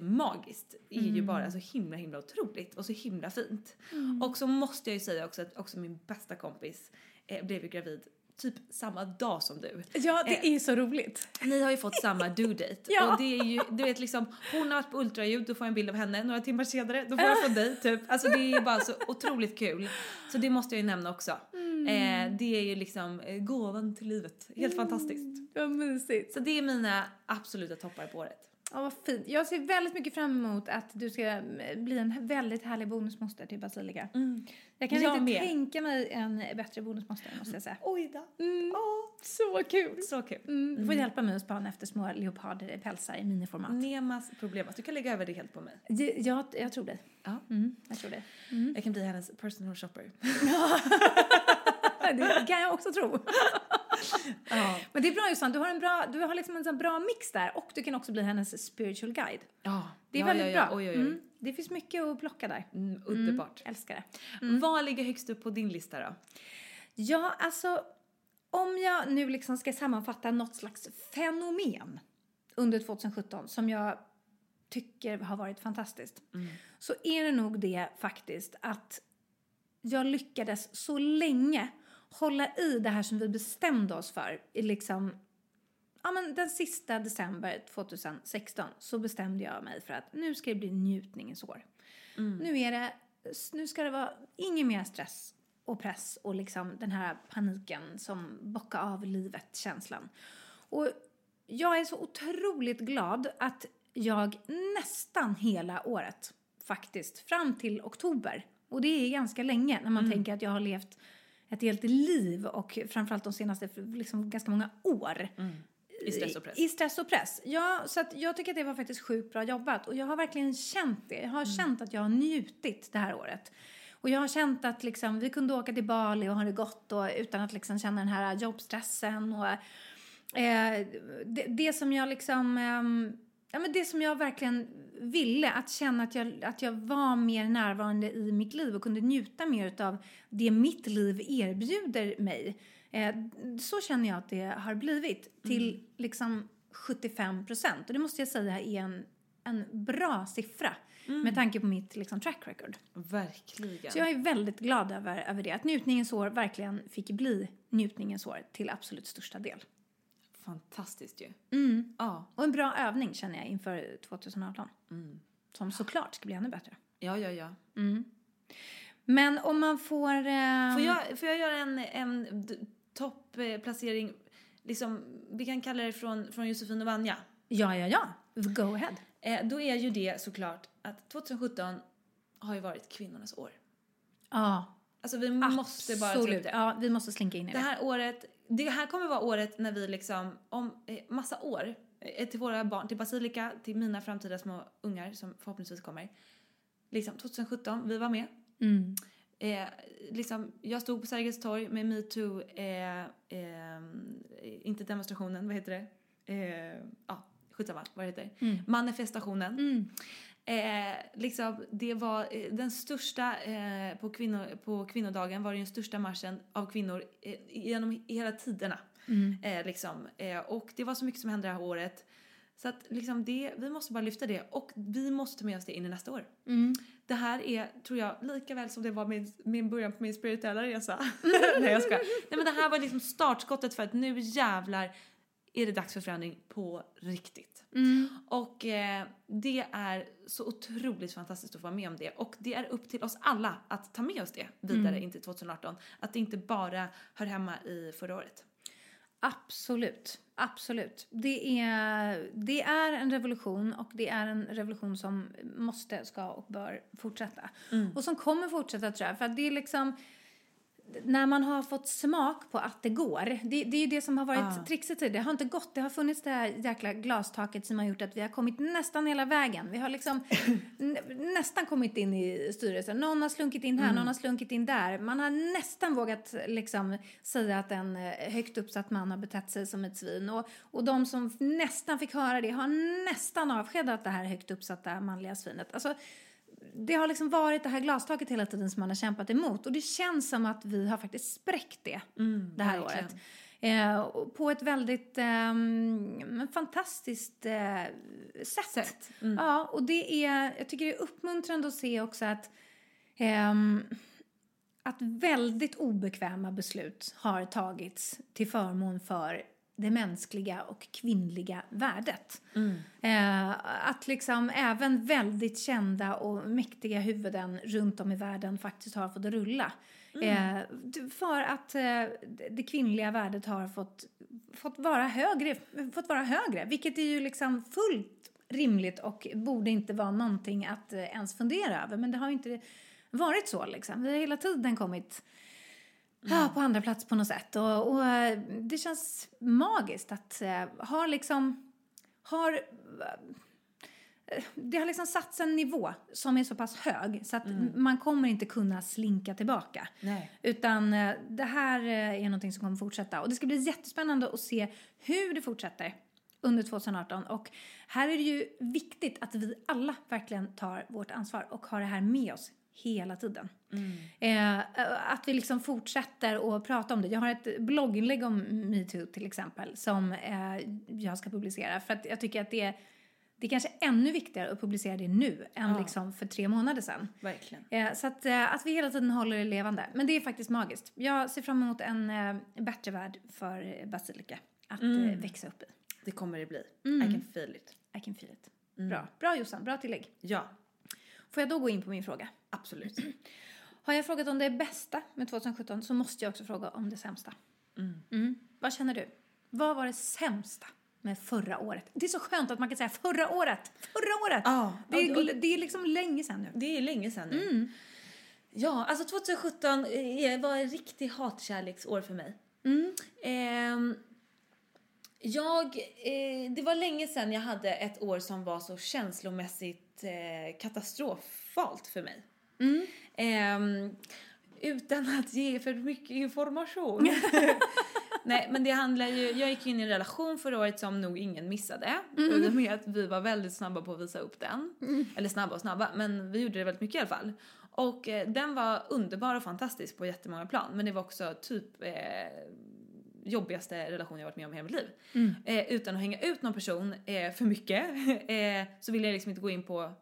magiskt är ju bara så himla himla otroligt och så himla fint. Och så måste jag ju säga också att också min bästa kompis eh, blev ju gravid typ samma dag som du. Ja, det är så roligt. Ni har ju fått samma due date. Ja. Och det är ju, du vet liksom, hon har varit på ultraljud, då får jag en bild av henne. Några timmar senare, då får jag från dig typ. Alltså det är bara så otroligt kul. Så det måste jag ju nämna också. Eh, det är ju liksom eh, gåvan till livet. Helt fantastiskt. Vad mysigt. Så det är mina absoluta toppar på året. Ja, vad fint. Jag ser väldigt mycket fram emot att du ska eh, bli en väldigt härlig bonusmoster till Basilika. Jag kan Jag inte med. tänka mig en bättre bonusmoster måste jag säga. Oj då. Mm. Så kul! Så kul. Mm, du får hjälpa mig att spana efter små leopardpälsar i miniformat. Nemas problemas. Du kan lägga över det helt på mig. Det- Jag, jag tror det. Ja. Mm, jag tror det. Jag kan bli hennes personal shopper. Det kan jag också tro. Ja. Men det är bra Jossan, du har en bra, du har liksom en sån bra mix där och du kan också bli hennes spiritual guide. Ja. Det är väldigt bra. Oj, oj, oj. Mm, det finns mycket att plocka där. Mm, underbart. Älskar det. Vad ligger högst upp på din lista då? Ja, alltså om jag nu liksom ska sammanfatta något slags fenomen under 2017 som jag tycker har varit fantastiskt så är det nog det faktiskt att jag lyckades så länge hålla i det här som vi bestämde oss för i liksom Ja, men den sista december 2016 så bestämde jag mig för att nu ska det bli njutningens år. Nu, är det, nu ska det vara ingen mer stress och press och liksom den här paniken som bocka av livet-känslan. Och jag är så otroligt glad att jag nästan hela året faktiskt, fram till oktober, och det är ganska länge när man tänker att jag har levt ett helt liv och framförallt de senaste liksom, ganska många år I stress och press. i stress och press. Ja, så att jag tycker att det var faktiskt sjukt bra jobbat. Och jag har verkligen känt det. Jag har känt att jag har njutit det här året. Och jag har känt att liksom, vi kunde åka till Bali och ha det gott och, utan att liksom känna den här jobbstressen. Och, eh, det, det som jag liksom... ehm, ja, men det som jag verkligen ville, att känna att jag, att jag var mer närvarande i mitt liv och kunde njuta mer av det mitt liv erbjuder mig. Eh, så känner jag att det har blivit till liksom 75 procent. Och det måste jag säga är en, en bra siffra med tanke på mitt liksom, track record. Verkligen. Så jag är väldigt glad över, över det. Att njutningens år verkligen fick bli njutningens år till absolut största del. Fantastiskt ju. Mm. Ja. Och en bra övning känner jag inför 2018. Som såklart ska bli ännu bättre. Ja, ja, ja. Men om man får... Eh, Får jag, får jag göra en, en toppplacering? Liksom, vi kan kalla det från, från Josefin och Vanja. Ja, ja, ja. Go ahead. Eh, då är ju det såklart att 2017 har ju varit kvinnornas år. Ja, Alltså vi måste bara ta upp absolut. det. Ja, vi måste slinka in i det. Det här året, det här kommer vara året när vi liksom, om eh, massa år, eh, till våra barn, till Basilika, till mina framtida små ungar som förhoppningsvis kommer. Liksom 2017, vi var med. Mm. Eh, liksom, jag stod på Sergels torg med metoo, eh, eh, inte demonstrationen, vad heter det? Eh, ja, skitsamma, vad det heter. Manifestationen. Eh, liksom, det var eh, den största, eh, på, kvinnor, på kvinnodagen var det den största marschen av kvinnor eh, genom hela tiderna. Eh, liksom. eh, och det var så mycket som hände det här året. Så att liksom det, vi måste bara lyfta det och vi måste ta med oss det in i nästa år. Det här är, tror jag, lika väl som det var min, min början på min spirituella resa. Nej jag skojar. Nej men det här var liksom startskottet för att nu jävlar är det dags för förändring på riktigt. Och eh, det är så otroligt fantastiskt att få vara med om det. Och det är upp till oss alla att ta med oss det vidare in till 2018. Att det inte bara hör hemma i förra året. Absolut, absolut. Det är, det är en revolution och det är en revolution som måste, ska och bör fortsätta. Och som kommer fortsätta tror jag. För att det är liksom, när man har fått smak på att det går. Det, det är ju det som har varit trixigt tidigare. Det har inte gått. Det har funnits det här jäkla glastaket som har gjort att vi har kommit nästan hela vägen. Vi har liksom nä, nästan kommit in i styrelsen. Någon har slunkit in här, någon har slunkit in där. Man har nästan vågat liksom säga att en eh, högt uppsatt man har betett sig som ett svin. Och, och de som nästan fick höra det har nästan avskedat det här högt uppsatta manliga svinet. Alltså, det har liksom varit det här glastaket hela tiden som man har kämpat emot. Och det känns som att vi har faktiskt spräckt det det här verkligen. året. Eh, på ett väldigt ehm, fantastiskt eh, sätt. Sätt, Ja, och det är, jag tycker det är uppmuntrande att se också att ehm, att väldigt obekväma beslut har tagits till förmån för det mänskliga och kvinnliga värdet. Eh, att liksom även väldigt kända och mäktiga huvuden runt om i världen faktiskt har fått rulla. Eh, d- för att eh, det kvinnliga värdet har fått, fått, vara högre, fått vara högre, vilket är ju liksom fullt rimligt och borde inte vara någonting att eh, ens fundera över. Men det har ju inte varit så liksom. Vi har hela tiden kommit ja, på andra plats på något sätt. Och, och eh, det känns magiskt att eh, ha liksom, har, eh, det har liksom satts en nivå som är så pass hög så att man kommer inte kunna slinka tillbaka. Nej. Utan det här är någonting som kommer fortsätta. Och det ska bli jättespännande att se hur det fortsätter under 2018. Och här är det ju viktigt att vi alla verkligen tar vårt ansvar och har det här med oss hela tiden. Eh, att vi liksom fortsätter att prata om det. Jag har ett blogginlägg om metoo till exempel som eh, jag ska publicera för att jag tycker att det är, det är kanske ännu viktigare att publicera det nu än liksom för tre månader sedan. Verkligen. Eh, så att, eh, att vi hela tiden håller det levande. Men det är faktiskt magiskt. Jag ser fram emot en eh, bättre värld för Basilika att eh, växa upp i. Det kommer det bli. I can feel it. I can feel it. Bra. Bra Jossan, bra tillägg. Ja, Får jag då gå in på min fråga? absolut. Har jag frågat om det bästa med 2017 så måste jag också fråga om det sämsta. Mm. Vad känner du? Vad var det sämsta med förra året? Det är så skönt att man kan säga förra året! Förra året! Ja, det, är, och- det är liksom länge sedan nu. Det är länge sedan nu. Ja, alltså 2017 eh, var ett riktigt hatkärleksår för mig. Ehm, jag, eh, det var länge sedan jag hade ett år som var så känslomässigt eh, katastrofalt för mig. Ehm, utan att ge för mycket information. Nej, men det handlar ju, jag gick in i en relation förra året som nog ingen missade. Mm. Och med att vi var väldigt snabba på att visa upp den. Eller snabba och snabba, men vi gjorde det väldigt mycket i alla fall. Och eh, den var underbar och fantastisk på jättemånga plan. Men det var också typ eh, jobbigaste relation jag varit med om i hela mitt liv. Eh, utan att hänga ut någon person eh, för mycket eh, så vill jag liksom inte gå in på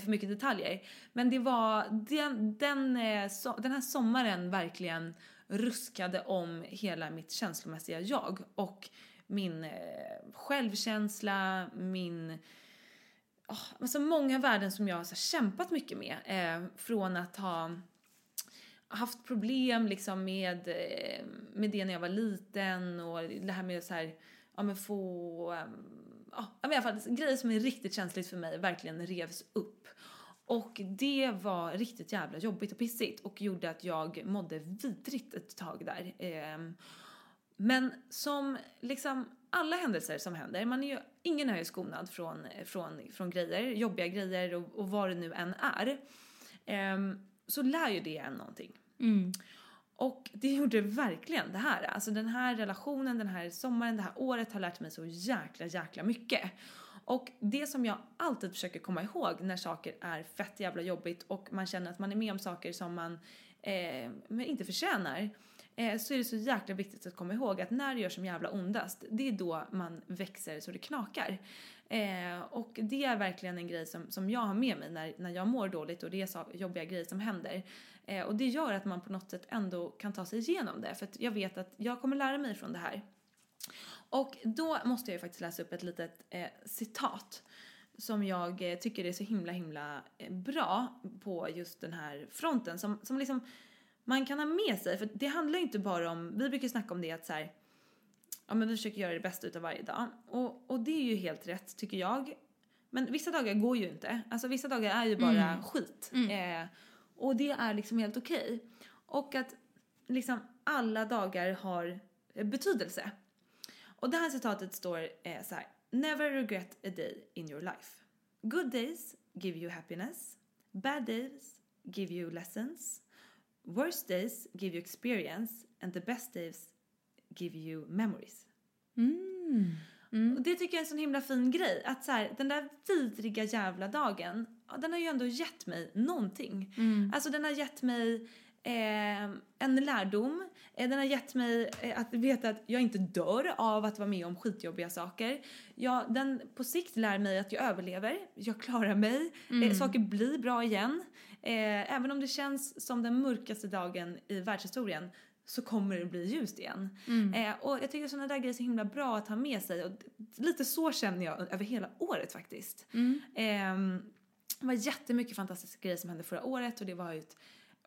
för mycket detaljer. Men det var den, den, eh, so den här sommaren verkligen ruskade om hela mitt känslomässiga jag och min eh, självkänsla, min oh, alltså många värden som jag har så här, kämpat mycket med. Eh, från att ha haft problem liksom med, eh, med det när jag var liten och det här med så här, ja men få, ehm, ja i alla fall grejer som är riktigt känsligt för mig verkligen revs upp. Och det var riktigt jävla jobbigt och pissigt och gjorde att jag mådde vidrigt ett tag där. Ehm, men som liksom alla händelser som händer, man är ju, ingen är ju skonad från, från, från grejer, jobbiga grejer och, och vad det nu än är. Ehm, så lär ju det en någonting. Mm. Och det gjorde verkligen det här. Alltså den här relationen, den här sommaren, det här året har lärt mig så jäkla, jäkla mycket. Och det som jag alltid försöker komma ihåg när saker är fett jävla jobbigt och man känner att man är med om saker som man eh, inte förtjänar eh, så är det så jäkla viktigt att komma ihåg att när det gör som jävla ondast, det är då man växer så det knakar. Eh, och det är verkligen en grej som, som jag har med mig när, när jag mår dåligt och det är så jobbiga grejer som händer. Eh, och det gör att man på något sätt ändå kan ta sig igenom det för att jag vet att jag kommer lära mig från det här. Och då måste jag ju faktiskt läsa upp ett litet eh, citat som jag eh, tycker är så himla himla eh, bra på just den här fronten som, som liksom man kan ha med sig för det handlar ju inte bara om, vi brukar snacka om det att så här, ja men vi försöker göra det bästa utav varje dag och, och det är ju helt rätt tycker jag. Men vissa dagar går ju inte, alltså vissa dagar är ju bara mm. skit. Mm. Eh, och det är liksom helt okej. Okay. Och att liksom alla dagar har betydelse. Och det här citatet står eh, så här. Never regret a day in your life. Good days give you happiness. Bad days give you lessons. Worst days give you experience. And the best days give you memories. Mm. Mm. Och det tycker jag är en sån himla fin grej. Att så här, den där vidriga jävla dagen, den har ju ändå gett mig någonting. Mm. Alltså den har gett mig eh, en lärdom. Eh, den har gett mig eh, att veta att jag inte dör av att vara med om skitjobbiga saker. Jag, den på sikt lär mig att jag överlever, jag klarar mig, eh, mm. saker blir bra igen. Även om det känns som den mörkaste dagen i världshistorien så kommer det bli ljust igen. Mm. Och jag tycker sådana där grejer är så himla bra att ha med sig och lite så känner jag över hela året faktiskt. Mm. Det var jättemycket fantastiska grejer som hände förra året och det var ju ett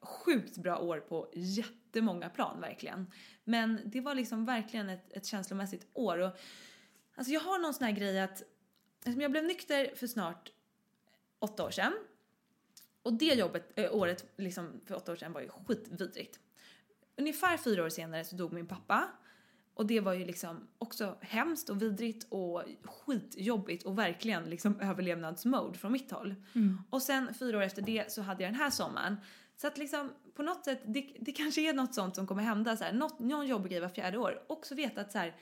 sjukt bra år på jättemånga plan verkligen. Men det var liksom verkligen ett, ett känslomässigt år och alltså jag har någon sån här grej att alltså jag blev nykter för snart åtta år sedan och det jobbet, äh, året liksom för åtta år sedan var ju skitvidrigt. Ungefär fyra år senare så dog min pappa och det var ju liksom också hemskt och vidrigt och skitjobbigt och verkligen liksom överlevnadsmode från mitt håll. Mm. Och sen fyra år efter det så hade jag den här sommaren så att liksom på något sätt, det, det kanske är något sånt som kommer hända så här, något, någon jobbig grej var fjärde år. Också veta att så här,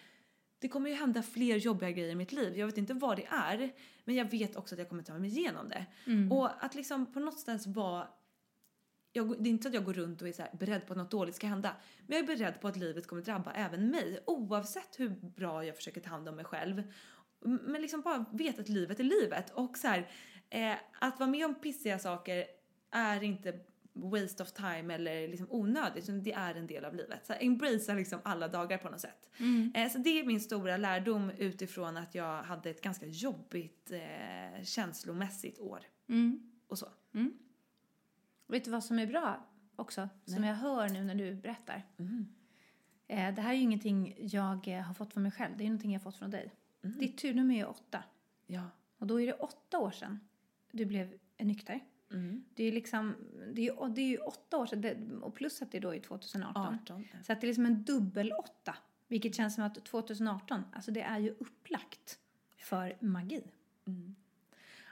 det kommer ju hända fler jobbiga grejer i mitt liv. Jag vet inte vad det är, men jag vet också att jag kommer ta mig igenom det. Mm. Och att liksom på något sätt vara jag, det är inte så att jag går runt och är så beredd på att något dåligt ska hända. Men jag är beredd på att livet kommer drabba även mig. Oavsett hur bra jag försöker ta hand om mig själv. Men liksom bara veta att livet är livet. Och så här, eh, att vara med om pissiga saker är inte waste of time eller liksom onödigt utan det är en del av livet. Så embracea liksom alla dagar på något sätt. Mm. Eh, så det är min stora lärdom utifrån att jag hade ett ganska jobbigt eh, känslomässigt år. Mm. Och så. Mm. Vet du vad som är bra också? Nej. Som jag hör nu när du berättar. Mm. Eh, det här är ju ingenting jag eh, har fått från mig själv. Det är någonting jag har fått från dig. Mm. Ditt turnummer är åtta. Ja. Och då är det åtta år sedan du blev nykter. Mm. Det är liksom, det är, det är ju åtta år sedan, och plus att det då är 2018. 18, ja. Så att det är liksom en dubbel åtta. Vilket känns som att 2018, alltså det är ju upplagt för magi. Mm.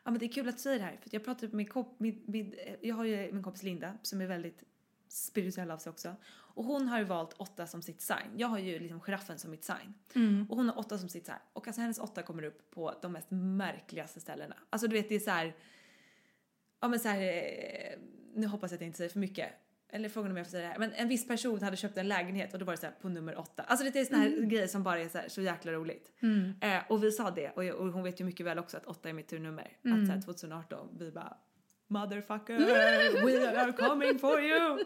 Ja men det är kul att du säger det här, för jag pratade med min, min, min, jag har ju min kompis Linda som är väldigt spirituell av sig också. Och hon har ju valt åtta som sitt sign. Jag har ju liksom giraffen som mitt sign. Mm. Och hon har åtta som sitt sign. Och alltså hennes åtta kommer upp på de mest märkligaste ställena. Alltså du vet det är så här, ja men så här, eh, nu hoppas jag att jag inte säger för mycket. Eller frågan om jag får säga det här. Men en viss person hade köpt en lägenhet och då var det så här på nummer åtta. Alltså det är såna här mm. grejer som bara är så, här, så jäkla roligt. Mm. Eh, och vi sa det och, jag, och, hon vet ju mycket väl också att åtta är mitt turnummer. Mm. Att så här, 2018 vi bara Motherfucker, we are coming for you!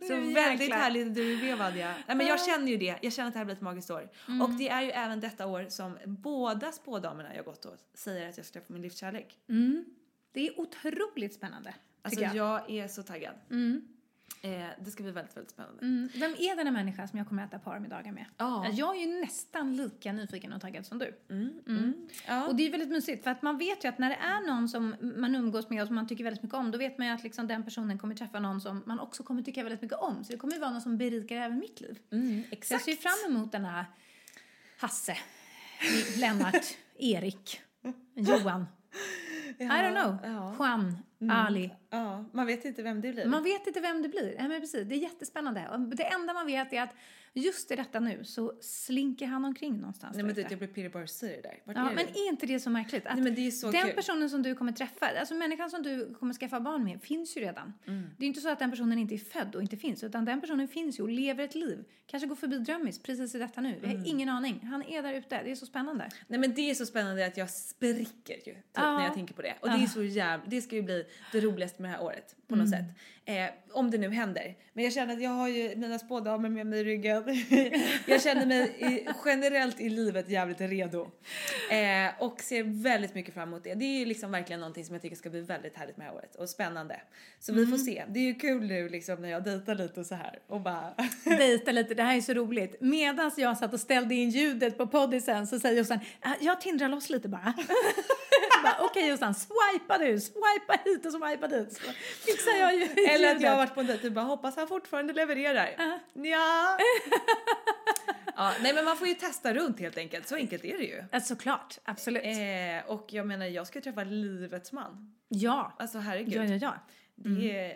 Så väldigt härligt att du är med Vadja. Nej, men jag känner ju det, jag känner att det här blir ett magiskt år. Mm. Och det är ju även detta år som båda spådamerna jag gått åt säger att jag ska få min livskärlek. Mm. Det är otroligt spännande. Alltså jag. jag. är så taggad. Mm. Eh, det ska bli väldigt, väldigt spännande. Mm. Vem är denna människa som jag kommer äta parmiddagar med? Oh. Jag är ju nästan lika nyfiken och taggad som du. Mm. Mm. mm. Ja. Och det är väldigt mysigt för att man vet ju att när det är någon som man umgås med och som man tycker väldigt mycket om då vet man ju att liksom den personen kommer träffa någon som man också kommer tycka väldigt mycket om. Så det kommer ju vara någon som berikar även mitt liv. Mm, exakt. Så jag ser fram emot den här Hasse, Lennart, Erik, Johan I don't know. Ja. Juan, mm. Ali. Ja, man vet inte vem det blir. Man vet inte vem det blir. Ja, men precis. Det är jättespännande. Det enda man vet är att just i detta nu så slinker han omkring någonstans Nej men du, ute. jag blir pirrig bara du säger det där. Vart Ja, är men du? är inte det så märkligt? Att Nej, men det är så den kul. personen som du kommer träffa, alltså människan som du kommer skaffa barn med, finns ju redan. Mm. Det är inte så att den personen inte är född och inte finns, utan den personen finns ju och lever ett liv. Kanske går förbi drömmis precis i detta nu. Mm. har ingen aning. Han är där ute. Det är så spännande. Nej men det är så spännande att jag spricker ju typ, Ja. när jag tänker på det. Och det är så jävla, det ska ju bli det roligaste med det här året på något sätt. Eh, om det nu händer. Men jag känner att jag har ju mina spådamer med mig i ryggen. jag känner mig i, generellt i livet jävligt redo. Eh, och ser väldigt mycket fram emot det. Det är ju liksom verkligen någonting som jag tycker ska bli väldigt härligt med det här året och spännande. Så vi får se. Det är ju kul nu liksom när jag dejtar lite och så här och bara Dejta lite, det här är så roligt. Medan jag satt och ställde in ljudet på poddisen så säger Jossan, "Ah, jag tindrar loss lite bara. Bara, Okej Jossan, swipa du, swipa hit och swipa dit. Fixar jag ju Eller att jag har varit på en dejt och bara hoppas han fortfarande levererar. Ja. ja. Nej men man får ju testa runt helt enkelt, så enkelt är det ju. Ja, Såklart, absolut. Eh, och jag menar jag ska ju träffa livets man. Ja. Alltså herregud. Ja, ja, ja. Det är,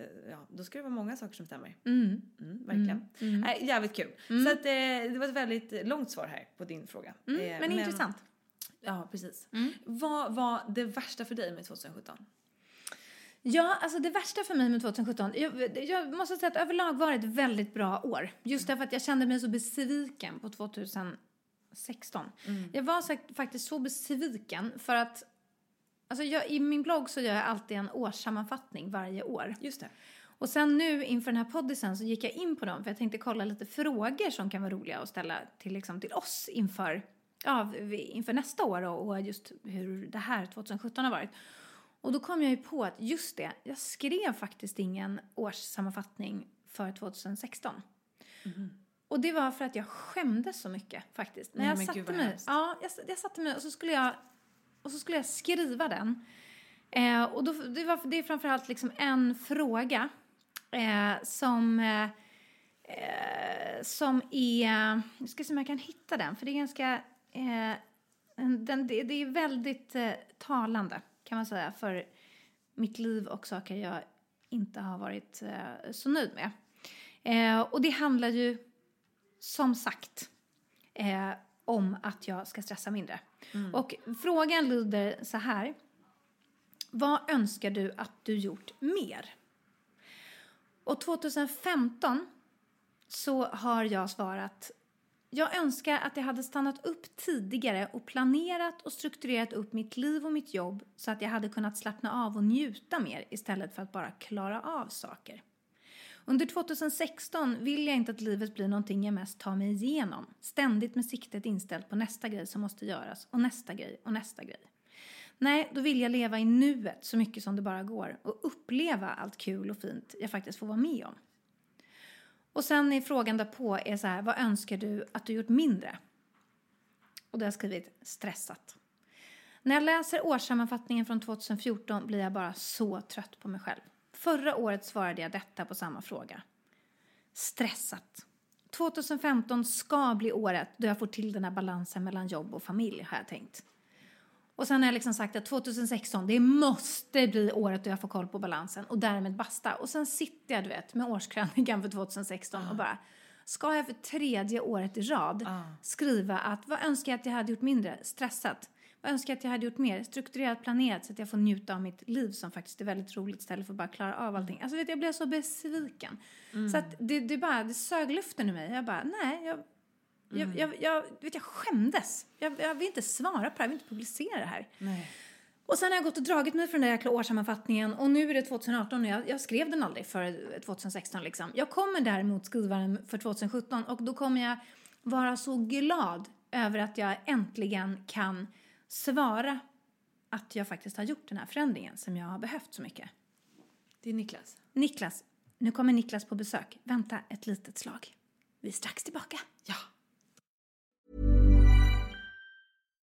eh, ja, då ska det vara många saker som stämmer. Mm. Mm, verkligen. Nej, jävligt kul. Så att, eh, det var ett väldigt långt svar här på din fråga. Mm, Eh, men intressant. Ja, precis. Vad var det värsta för dig med 2017? Ja, alltså det värsta för mig med 2017, jag, jag måste säga att överlag var det ett väldigt bra år. Just därför att jag kände mig så besviken på 2016. Jag var sagt, faktiskt så besviken för att Alltså jag, I min blogg så gör jag alltid en årssammanfattning varje år. Just det. Och sen nu inför den här poddisen så gick jag in på dem för jag tänkte kolla lite frågor som kan vara roliga att ställa till, liksom, till oss inför, ja, inför nästa år och, och just hur det här 2017 har varit. Och då kom jag ju på att just det, jag skrev faktiskt ingen årssammanfattning för 2016. Och det var för att jag skämdes så mycket faktiskt. När Nej, jag men satte mig, ja, jag, jag satte mig och så skulle jag, och så skulle jag skriva den. Eh, och då, det, var, det är framförallt liksom en fråga eh, som, eh, eh, som är... Jag ska se om jag kan hitta den, för det är ganska... Eh, en- den, det, det är väldigt eh, talande, kan man säga, för mitt liv och saker jag inte har varit eh, så nöjd med. Eh, och det handlar ju, som sagt, eh, om att jag ska stressa mindre. Och frågan lyder så här. Vad önskar du att du gjort mer? Och 2015 så har jag svarat jag önskar att jag hade stannat upp tidigare och planerat och strukturerat upp mitt liv och mitt jobb så att jag hade kunnat slappna av och njuta mer istället för att bara klara av saker. Under 2016 vill jag inte att livet blir någonting jag mest tar mig igenom. Ständigt med siktet inställt på nästa grej som måste göras och nästa grej och nästa grej. Nej, då vill jag leva i nuet så mycket som det bara går och uppleva allt kul och fint jag faktiskt får vara med om. Och sen är frågan därpå är så här, vad önskar du att du gjort mindre? Och då har jag skrivit stressat. När jag läser årssammanfattningen från 2014 blir jag bara så trött på mig själv. Förra året svarade jag detta på samma fråga. Stressat. 2015 ska bli året då jag får till den här balansen mellan jobb och familj, har jag tänkt. Och sen har jag liksom sagt att 2016, det måste bli året då jag får koll på balansen och därmed basta. Och sen sitter jag, du vet, med årskrönikan för 2016 och bara, ska jag för tredje året i rad skriva att vad önskar jag att jag hade gjort mindre? Stressat. Vad önskar jag att jag hade gjort mer? Strukturerat, planerat så att jag får njuta av mitt liv som faktiskt är väldigt roligt istället för att bara klara av allting. Alltså vet jag blev så besviken. Så att det, det bara, det sög luften ur mig. Jag bara, nej, jag, jag, jag, jag, vet, jag skämdes. Jag, jag vill inte svara på det här, jag vill inte publicera det här. Nej. Och sen har jag gått och dragit mig för den där jäkla årssammanfattningen och nu är det 2018 och jag, jag skrev den aldrig för 2016 liksom. Jag kommer däremot skriva den för 2017 och då kommer jag vara så glad över att jag äntligen kan svara att jag faktiskt har gjort den här förändringen som jag har behövt så mycket. Det är Niklas. Niklas, nu kommer Niklas på besök. Vänta ett litet slag. Vi är strax tillbaka. Ja.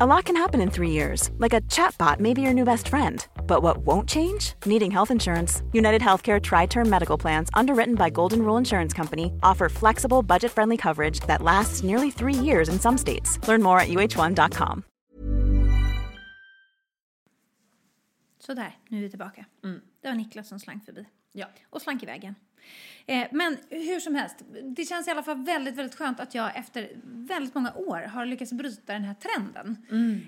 A lot can happen in three years, like a chatbot may be your new best friend. But what won't change? Needing health insurance. United Healthcare Tri Term Medical Plans, underwritten by Golden Rule Insurance Company, offer flexible, budget friendly coverage that lasts nearly three years in some states. Learn more at uh1.com. Sådär, nu är vi tillbaka. Mm. Det var Niklas som slank förbi. Ja. Och slank i vägen. Eh, men hur som helst, det känns i alla fall väldigt, väldigt skönt att jag efter väldigt många år har lyckats bryta den här trenden.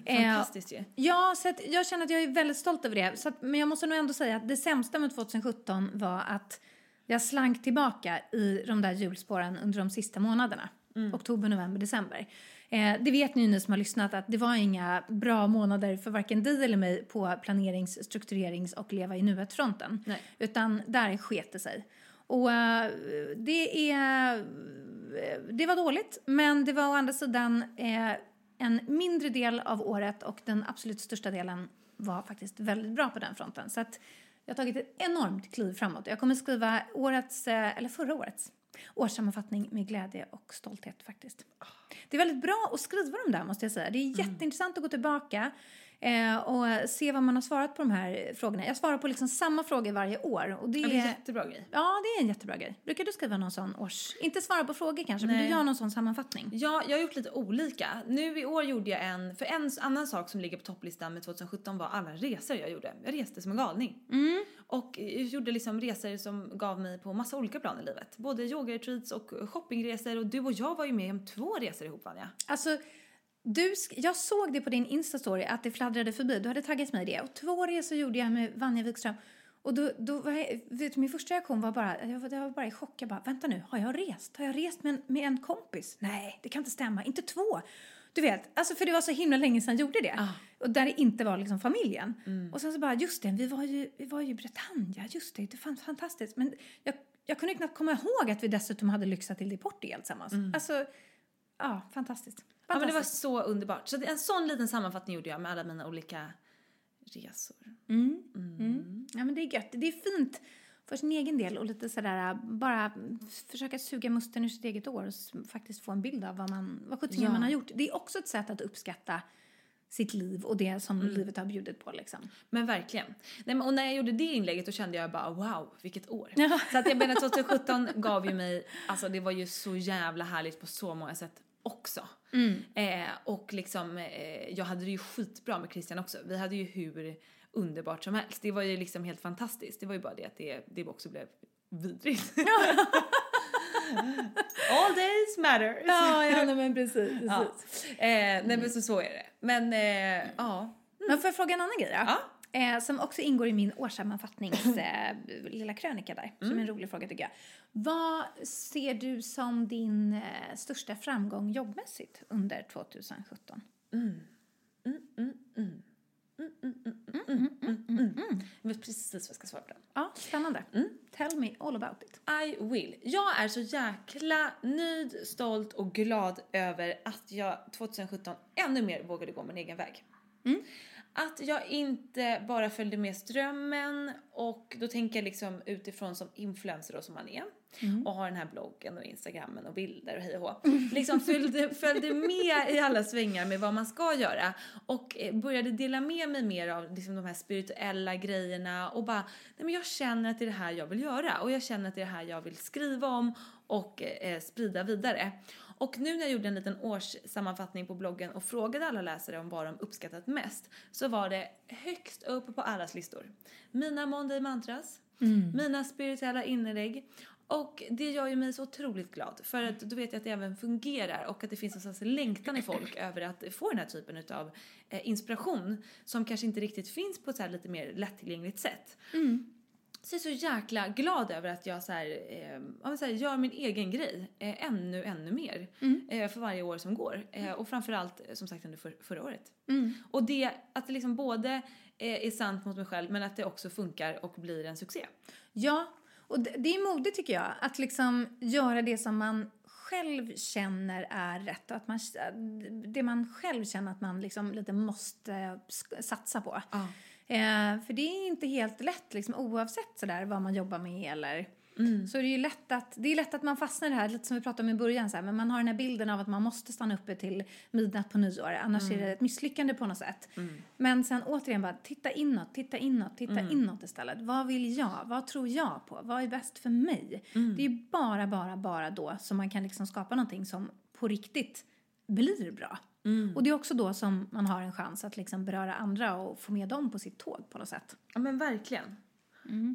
Eh, Fantastiskt ju. Ja, så jag känner att jag är väldigt stolt över det. Så att, men jag måste nog ändå säga att det sämsta med 2017 var att jag slank tillbaka i de där hjulspåren under de sista månaderna. Oktober, november, december. Eh, det vet ni ju ni som har lyssnat att det var inga bra månader för varken dig eller mig på planerings-, strukturerings och leva i nuet-fronten. Utan där sket det sig. Och eh, det är... Det var dåligt, men det var å andra sidan eh, en mindre del av året och den absolut största delen var faktiskt väldigt bra på den fronten. Så att jag har tagit ett enormt kliv framåt. Jag kommer skriva årets, eh, eller förra årets, årssammanfattning med glädje och stolthet faktiskt. Det är väldigt bra att skriva dem där måste jag säga. Det är jätteintressant att gå tillbaka eh, och se vad man har svarat på de här frågorna. Jag svarar på liksom samma frågor varje år. Och det, Ja, det är en jättebra grej. ja, det är en jättebra grej. Brukar du skriva någon sån års... Inte svara på frågor kanske, men Nej. du gör någon sån sammanfattning. Ja, jag har gjort lite olika. Nu i år gjorde jag en, för en annan sak som ligger på topplistan med 2017 var alla resor jag gjorde. Jag reste som en galning. Och jag gjorde liksom resor som gav mig på massa olika plan i livet. Både yogaretreats och shoppingresor och du och jag var ju med om två resor ihop Vanja. Alltså, du, jag såg det på din Insta-story att det fladdrade förbi. Du hade taggat mig i det. Och två resor gjorde jag med Vanja Wikström. Och då, då var jag, vet du, min första reaktion var bara, jag var, jag var bara i chock. Jag bara, vänta nu, har jag rest? Har jag rest med en, med en kompis? Nej, det kan inte stämma. Inte två. Du vet, alltså för det var så himla länge sedan jag gjorde det. Och där det inte var liksom familjen. Och sen så bara, just det, vi var ju, vi var ju i Bretagne. Just det, det fanns fantastiskt. Men jag, jag kunde knappt komma ihåg att vi dessutom hade lyxat till det i Portugal tillsammans. Alltså, ja, fantastiskt. Ja men det var så underbart. Så en sån liten sammanfattning gjorde jag med alla mina olika resor. Mm. Ja, men det är gött. Det är fint för sin egen del och lite sådär bara försöka suga musten ur sitt eget år och faktiskt få en bild av vad man, vad sjuttsingen Ja. man har gjort. Det är också ett sätt att uppskatta sitt liv och det som Mm. livet har bjudit på liksom. Men verkligen. Nej, men, och när jag gjorde det inlägget då kände jag bara wow, vilket år. Så att jag menar 2017 gav ju mig, alltså det var ju så jävla härligt på så många sätt också. Eh, och liksom, eh, jag hade det ju skitbra med Christian också. Vi hade ju hur underbart som helst. Det var ju liksom helt fantastiskt. Det var ju bara det att det, det också blev vidrigt. All days matters. Ja, ja men precis. precis. Ja. Eh, nej men så, så är det. Men eh, ja. Men får jag fråga en annan grej då? Ja. Eh, som också ingår i min årssammanfattnings eh, lilla krönika där. Som är en rolig fråga tycker jag. Vad ser du som din eh, största framgång jobbmässigt under 2017? Jag vet precis vad jag ska svara på den. Ja, spännande. Tell me all about it. I will. Jag är så jäkla nöjd, stolt och glad över att jag 2017 ännu mer vågade gå min egen väg. Att jag inte bara följde med strömmen och då tänker jag liksom utifrån som influencer då som man är och har den här bloggen och instagrammen och bilder och hej och hå. Liksom följde, följde med i alla svängar med vad man ska göra och eh, började dela med mig mer av liksom de här spirituella grejerna och bara, nej men jag känner att det är det här jag vill göra och jag känner att det är det här jag vill skriva om och eh, sprida vidare. Och nu när jag gjorde en liten årssammanfattning på bloggen och frågade alla läsare om vad de uppskattat mest så var det högst upp på allas listor. Mina Monday mantras, mina spirituella inlägg och det gör ju mig så otroligt glad för att då vet jag att det även fungerar och att det finns en slags längtan i folk över att få den här typen av eh, inspiration som kanske inte riktigt finns på ett så här lite mer lättillgängligt sätt. Så jag är så jäkla glad över att jag så här, eh, så här, gör min egen grej eh, ännu, ännu mer eh, för varje år som går. Eh, och framförallt eh, som sagt under för, förra året. Och det, att det liksom både eh, är sant mot mig själv men att det också funkar och blir en succé. Ja, och det, det är modigt tycker jag. Att liksom göra det som man själv känner är rätt. Och att man, det man själv känner att man liksom lite måste satsa på. Eh, för det är inte helt lätt liksom, oavsett sådär vad man jobbar med eller så är det ju lätt att, det är lätt att man fastnar i det här, lite som vi pratade om i början, så här, men man har den här bilden av att man måste stanna uppe till midnatt på nyår, annars är det ett misslyckande på något sätt. Men sen återigen bara, titta inåt, titta inåt, titta inåt istället. Vad vill jag? Vad tror jag på? Vad är bäst för mig? Det är bara, bara, bara då som man kan liksom skapa någonting som på riktigt blir bra. Och det är också då som man har en chans att liksom beröra andra och få med dem på sitt tåg på något sätt. Ja men verkligen.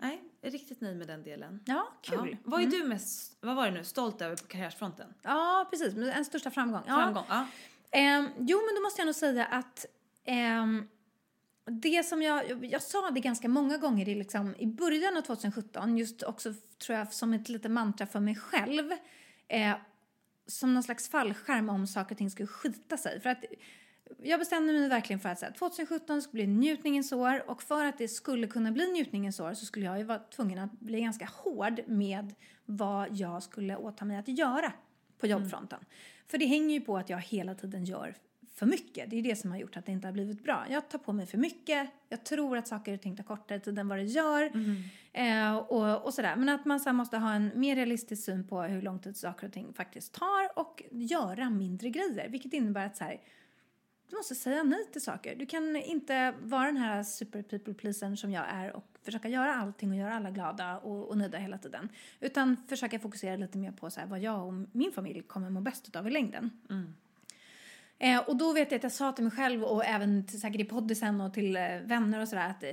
Nej, jag är riktigt nöjd med den delen. Ja, kul. Ja. Vad är du mest, vad var det nu, stolt över på karriärsfronten? Ja, precis. En största framgång. Ja. Framgång? Ja. Ehm, jo, men då måste jag nog säga att ehm, det som jag, jag sa det ganska många gånger i, liksom, i början av 2017, just också tror jag som ett litet mantra för mig själv, eh, som någon slags fallskärm om saker och ting skulle skita sig. För att jag bestämde mig verkligen för att så här, 2017 skulle bli njutningens år och för att det skulle kunna bli njutningens år så skulle jag ju vara tvungen att bli ganska hård med vad jag skulle åta mig att göra på jobbfronten. För det hänger ju på att jag hela tiden gör för mycket. Det är det som har gjort att det inte har blivit bra. Jag tar på mig för mycket. Jag tror att saker och ting tar kortare tid än vad det gör. Eh, och, och sådär. Men att man så måste ha en mer realistisk syn på hur lång tid saker och ting faktiskt tar och göra mindre grejer. Vilket innebär att så här, du måste säga nej till saker. Du kan inte vara den här super people pleasern som jag är och försöka göra allting och göra alla glada och, och nöjda hela tiden. Utan försöka fokusera lite mer på så här, vad jag och min familj kommer må bäst av i längden. Eh, och då vet jag att jag sa till mig själv och även till, säkert i poddisen och till eh, vänner och sådär att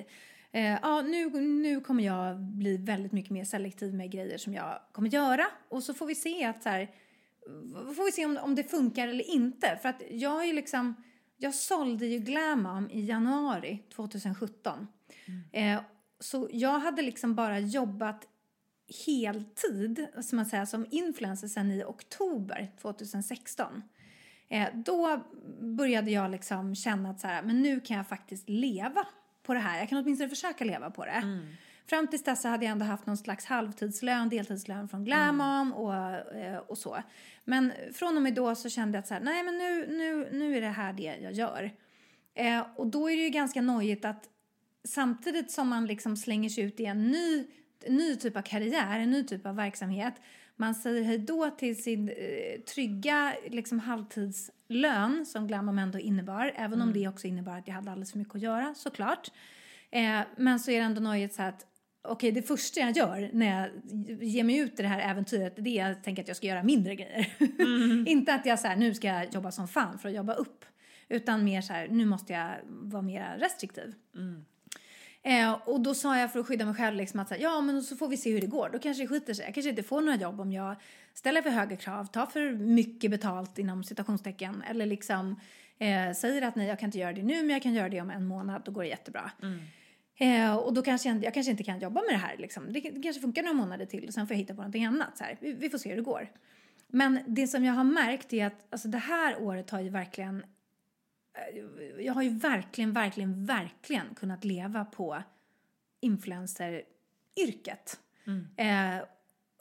eh, ja, nu, nu kommer jag bli väldigt mycket mer selektiv med grejer som jag kommer göra. Och så får vi se att så här, får vi se om, om det funkar eller inte. För att jag är liksom, jag sålde ju Glamam i januari 2017. Eh, så jag hade liksom bara jobbat heltid, som man säger, som influencer sedan i oktober 2016. Eh, då började jag liksom känna att så här, men nu kan jag faktiskt leva på det här. Jag kan åtminstone försöka leva på det. Fram tills dess hade jag ändå haft någon slags halvtidslön, deltidslön från Glamom och, eh, och så. Men från och med då så kände jag att så här, nej men nu, nu, nu är det här det jag gör. Eh, och då är det ju ganska nojigt att samtidigt som man liksom slänger sig ut i en ny, ny typ av karriär, en ny typ av verksamhet. Man säger hej då till sin eh, trygga liksom, halvtidslön som Glamom ändå innebar. Även om det också innebar att jag hade alldeles för mycket att göra såklart. Eh, men så är det ändå nöjet så att okej, det första jag gör när jag ger mig ut i det här äventyret det är att jag tänker att jag ska göra mindre grejer. Inte att jag så här, nu ska jag jobba som fan för att jobba upp. Utan mer så här, nu måste jag vara mer restriktiv. Eh, och då sa jag för att skydda mig själv liksom att så här, ja men så får vi se hur det går. Då kanske det skiter sig. Jag kanske inte får några jobb om jag ställer för höga krav, tar för mycket betalt inom citationstecken eller liksom eh, säger att nej jag kan inte göra det nu men jag kan göra det om en månad, då går det jättebra. Eh, och då kanske jag, jag kanske inte kan jobba med det här. Liksom. Det, det kanske funkar några månader till och sen får jag hitta på någonting annat. Så. Vi, vi får se hur det går. Men det som jag har märkt är att alltså, det här året har ju verkligen... eh, Jag har ju verkligen, verkligen, verkligen kunnat leva på influenceryrket. Eh,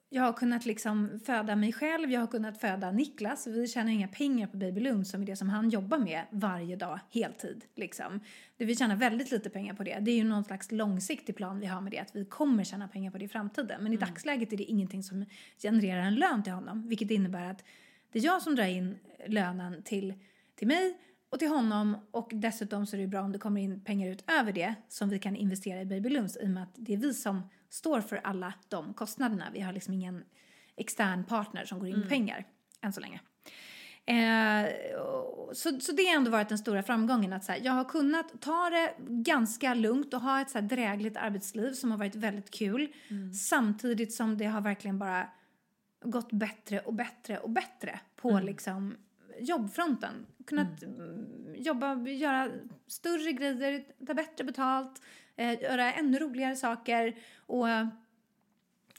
jag har kunnat liksom föda mig själv, jag har kunnat föda Niklas. Vi tjänar inga pengar på Babylund som är det som han jobbar med varje dag, heltid. Liksom. Vi tjänar väldigt lite pengar på det. Det är ju någon slags långsiktig plan vi har med det, att vi kommer tjäna pengar på det i framtiden. Men i dagsläget är det ingenting som genererar en lön till honom, vilket innebär att det är jag som drar in lönen till, till mig och till honom och dessutom så är det bra om det kommer in pengar utöver det som vi kan investera i Babylunds i och med att det är vi som står för alla de kostnaderna. Vi har liksom ingen extern partner som går in med pengar än så länge. Eh, så, så det har ändå varit den stora framgången att så här, jag har kunnat ta det ganska lugnt och ha ett så här drägligt arbetsliv som har varit väldigt kul samtidigt som det har verkligen bara gått bättre och bättre och bättre på liksom jobbfronten. Kunnat mm, jobba, göra större grejer, ta bättre betalt, eh, göra ännu roligare saker och eh,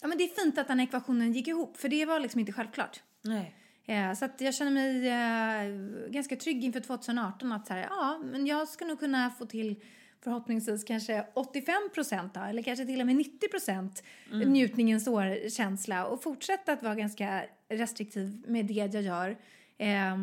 ja, men det är fint att den ekvationen gick ihop för det var liksom inte självklart. Nej. Eh, så jag känner mig eh, ganska trygg inför 2018 att så här, ja, men jag ska nog kunna få till förhoppningsvis kanske 85 procent eller kanske till och med 90 procent njutningens år-känsla och fortsätta att vara ganska restriktiv med det jag gör. Eh,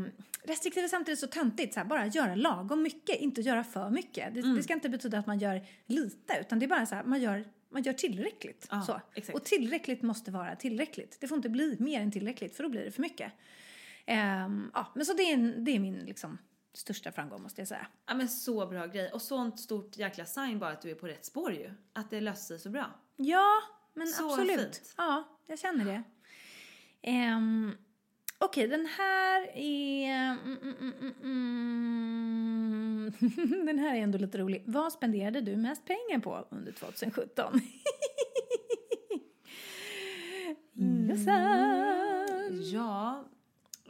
restriktiv är samtidigt så töntigt, så här, bara göra lagom mycket, inte göra för mycket. Det, det ska inte betyda att man gör lite, utan det är bara så här, man gör, man gör tillräckligt. Ja, så. exakt. Och tillräckligt måste vara tillräckligt. Det får inte bli mer än tillräckligt, för då blir det för mycket. Ehm, ja, men så det är, det är min liksom, största framgång måste jag säga. Ja men så bra grej. Och sånt stort jäkla sign bara att du är på rätt spår ju. Att det löser sig så bra. Ja, men Så absolut. fint. Ja, jag känner det. Um, Okej, den här är... Mm, mm, mm, mm, mm. den här är ändå lite rolig. Vad spenderade du mest pengar på under 2017? Jossan! Ja,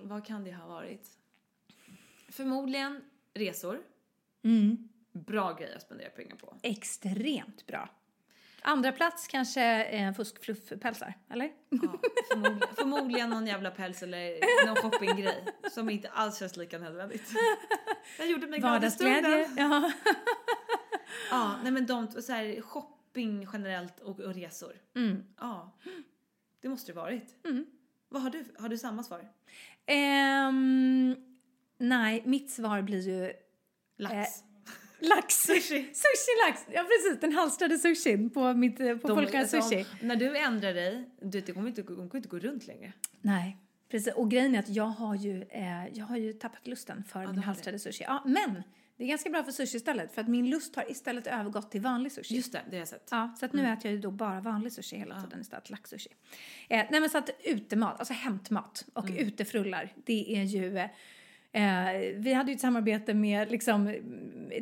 vad kan det ha varit? Förmodligen resor. Mm. Bra grej att spendera pengar på. Extremt bra. Andra plats kanske eh, fuskfluffpälsar, eller? Ja, förmodligen, förmodligen någon jävla päls eller någon shoppinggrej som inte alls känns lika nödvändigt. Jag gjorde mig glad i stunden. Ja. Ja, nej men de, så här, shopping generellt och, och resor. Mm. Ja, det måste det varit. Vad har du? Har du samma svar? Ehm, nej, mitt svar blir ju Lax. Lax. Sushi. Sushi-lax! Ja, precis. Den halstrade sushin på, mitt, eh, på De- Folkans alltså, Sushi. När du ändrar dig, du, det kommer inte, det kommer inte gå runt längre. Nej, precis. Och grejen är att jag har ju, eh, jag har ju tappat lusten för min har det. halstrade sushi. Ja, men det är ganska bra för sushi istället. För att min lust har istället övergått till vanlig sushi. Just det, det har jag sett. Ja, så att nu Mm. äter jag ju då bara vanlig sushi hela tiden istället för laxsushi. Eh, nej men så att utemat, alltså hämtmat och Mm. utefrullar, det är ju eh, vi hade ju ett samarbete med liksom,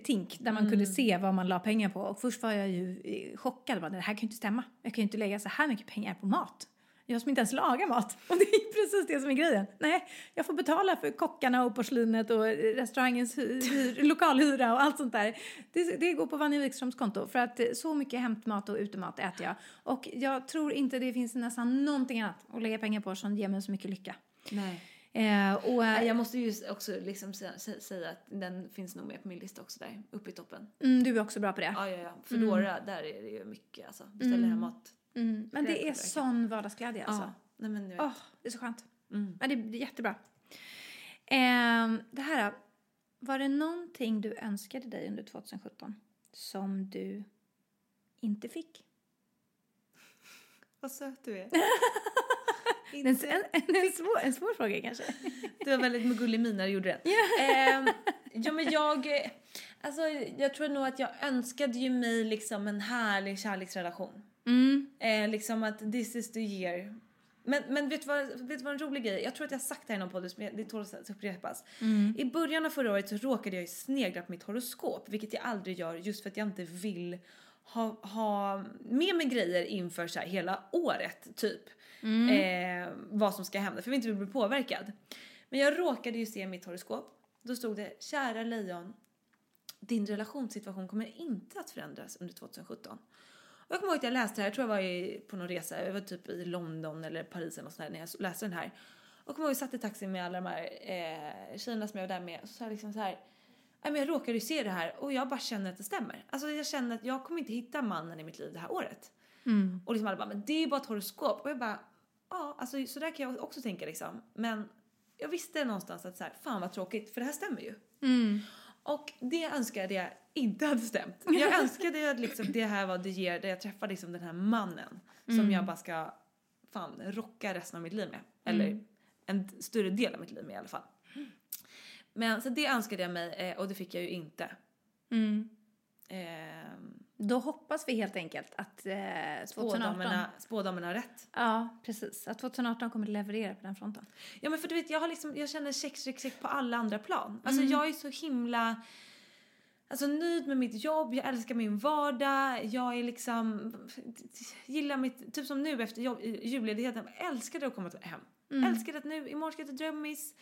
Tink där man Mm. kunde se vad man la pengar på och först var jag ju eh, chockad. Bara, det här kan ju inte stämma. Jag kan ju inte lägga så här mycket pengar på mat. Jag som inte ens lagar mat. Och det är precis det som är grejen. Nej, jag får betala för kockarna och porslinet och restaurangens hy- hyr, lokalhyra och allt sånt där. Det, det går på Vanja Wikströms konto för att eh, så mycket hämtmat och utemat äter jag. Och jag tror inte det finns nästan någonting annat att lägga pengar på som ger mig så mycket lycka. Nej. Eh, och, eh, Jag måste ju också liksom sä- sä- säga att den finns nog med på min lista också där, uppe i toppen. mm, du är också bra på det. Ja, ja, ja. Foodora, där är det ju mycket alltså. Beställer hem mat. Mm, men det är sån vardagsglädje alltså. Ja, nej men du vet. Åh, det är så skönt. Mm. Ja, det, det är jättebra. Ehm, det här då. Var det någonting du önskade dig under 2017 som du inte fick? Vad söt du är. En, en, en, svår, en svår fråga kanske. Det var väldigt gullig min när du gjorde den. Ehm, ja men jag, eh, alltså jag tror nog att jag önskade ju mig liksom en härlig kärleksrelation. Mm. Eh, liksom att this is the year. Men, men vet, du vad, vet du vad en rolig grej Jag tror att jag har sagt det här i någon podd, men det tål att upprepas. I början av förra året så råkade jag ju snegla på mitt horoskop, vilket jag aldrig gör just för att jag inte vill ha, ha med mig grejer inför så hela året typ. Eh, vad som ska hända, för vill inte bli påverkad. Men jag råkade ju se mitt horoskop. Då stod det kära lejon, din relationssituation kommer inte att förändras under 2017. Och jag kommer ihåg att jag läste det här, jag tror jag var i, på någon resa, jag var typ i London eller Paris eller något sånt där när jag läste den här. Och jag kommer ihåg att jag satt i taxin med alla de här eh, tjejerna som jag var där med och så sa jag liksom så här men jag råkade ju se det här och jag bara känner att det stämmer. Alltså jag känner att jag kommer inte hitta mannen i mitt liv det här året. Mm. Och liksom alla bara, men det är ju bara ett horoskop. Och jag bara, ja, alltså så där kan jag också tänka liksom. Men jag visste någonstans att så här, fan vad tråkigt, för det här stämmer ju. Mm. Och det önskade jag inte hade stämt. Jag önskade att liksom det här var det ger, där jag träffar liksom den här mannen som Mm. jag bara ska fan rocka resten av mitt liv med. Eller Mm. en större del av mitt liv med i alla fall. Men så det önskade jag mig eh, och det fick jag ju inte. Mm. Då hoppas vi helt enkelt att eh, 2018... spådamerna, spådamerna har rätt. Ja, precis. Att 2018 kommer att leverera på den fronten. Ja men för du vet jag har liksom, jag känner check, check, check på alla andra plan. Alltså Mm. jag är så himla Alltså nöjd med mitt jobb, jag älskar min vardag, jag är liksom, gillar mitt, typ som nu efter jobb, julledigheten, älskade att komma hem. Mm. Älskade att nu, imorgon ska jag till Drömmis,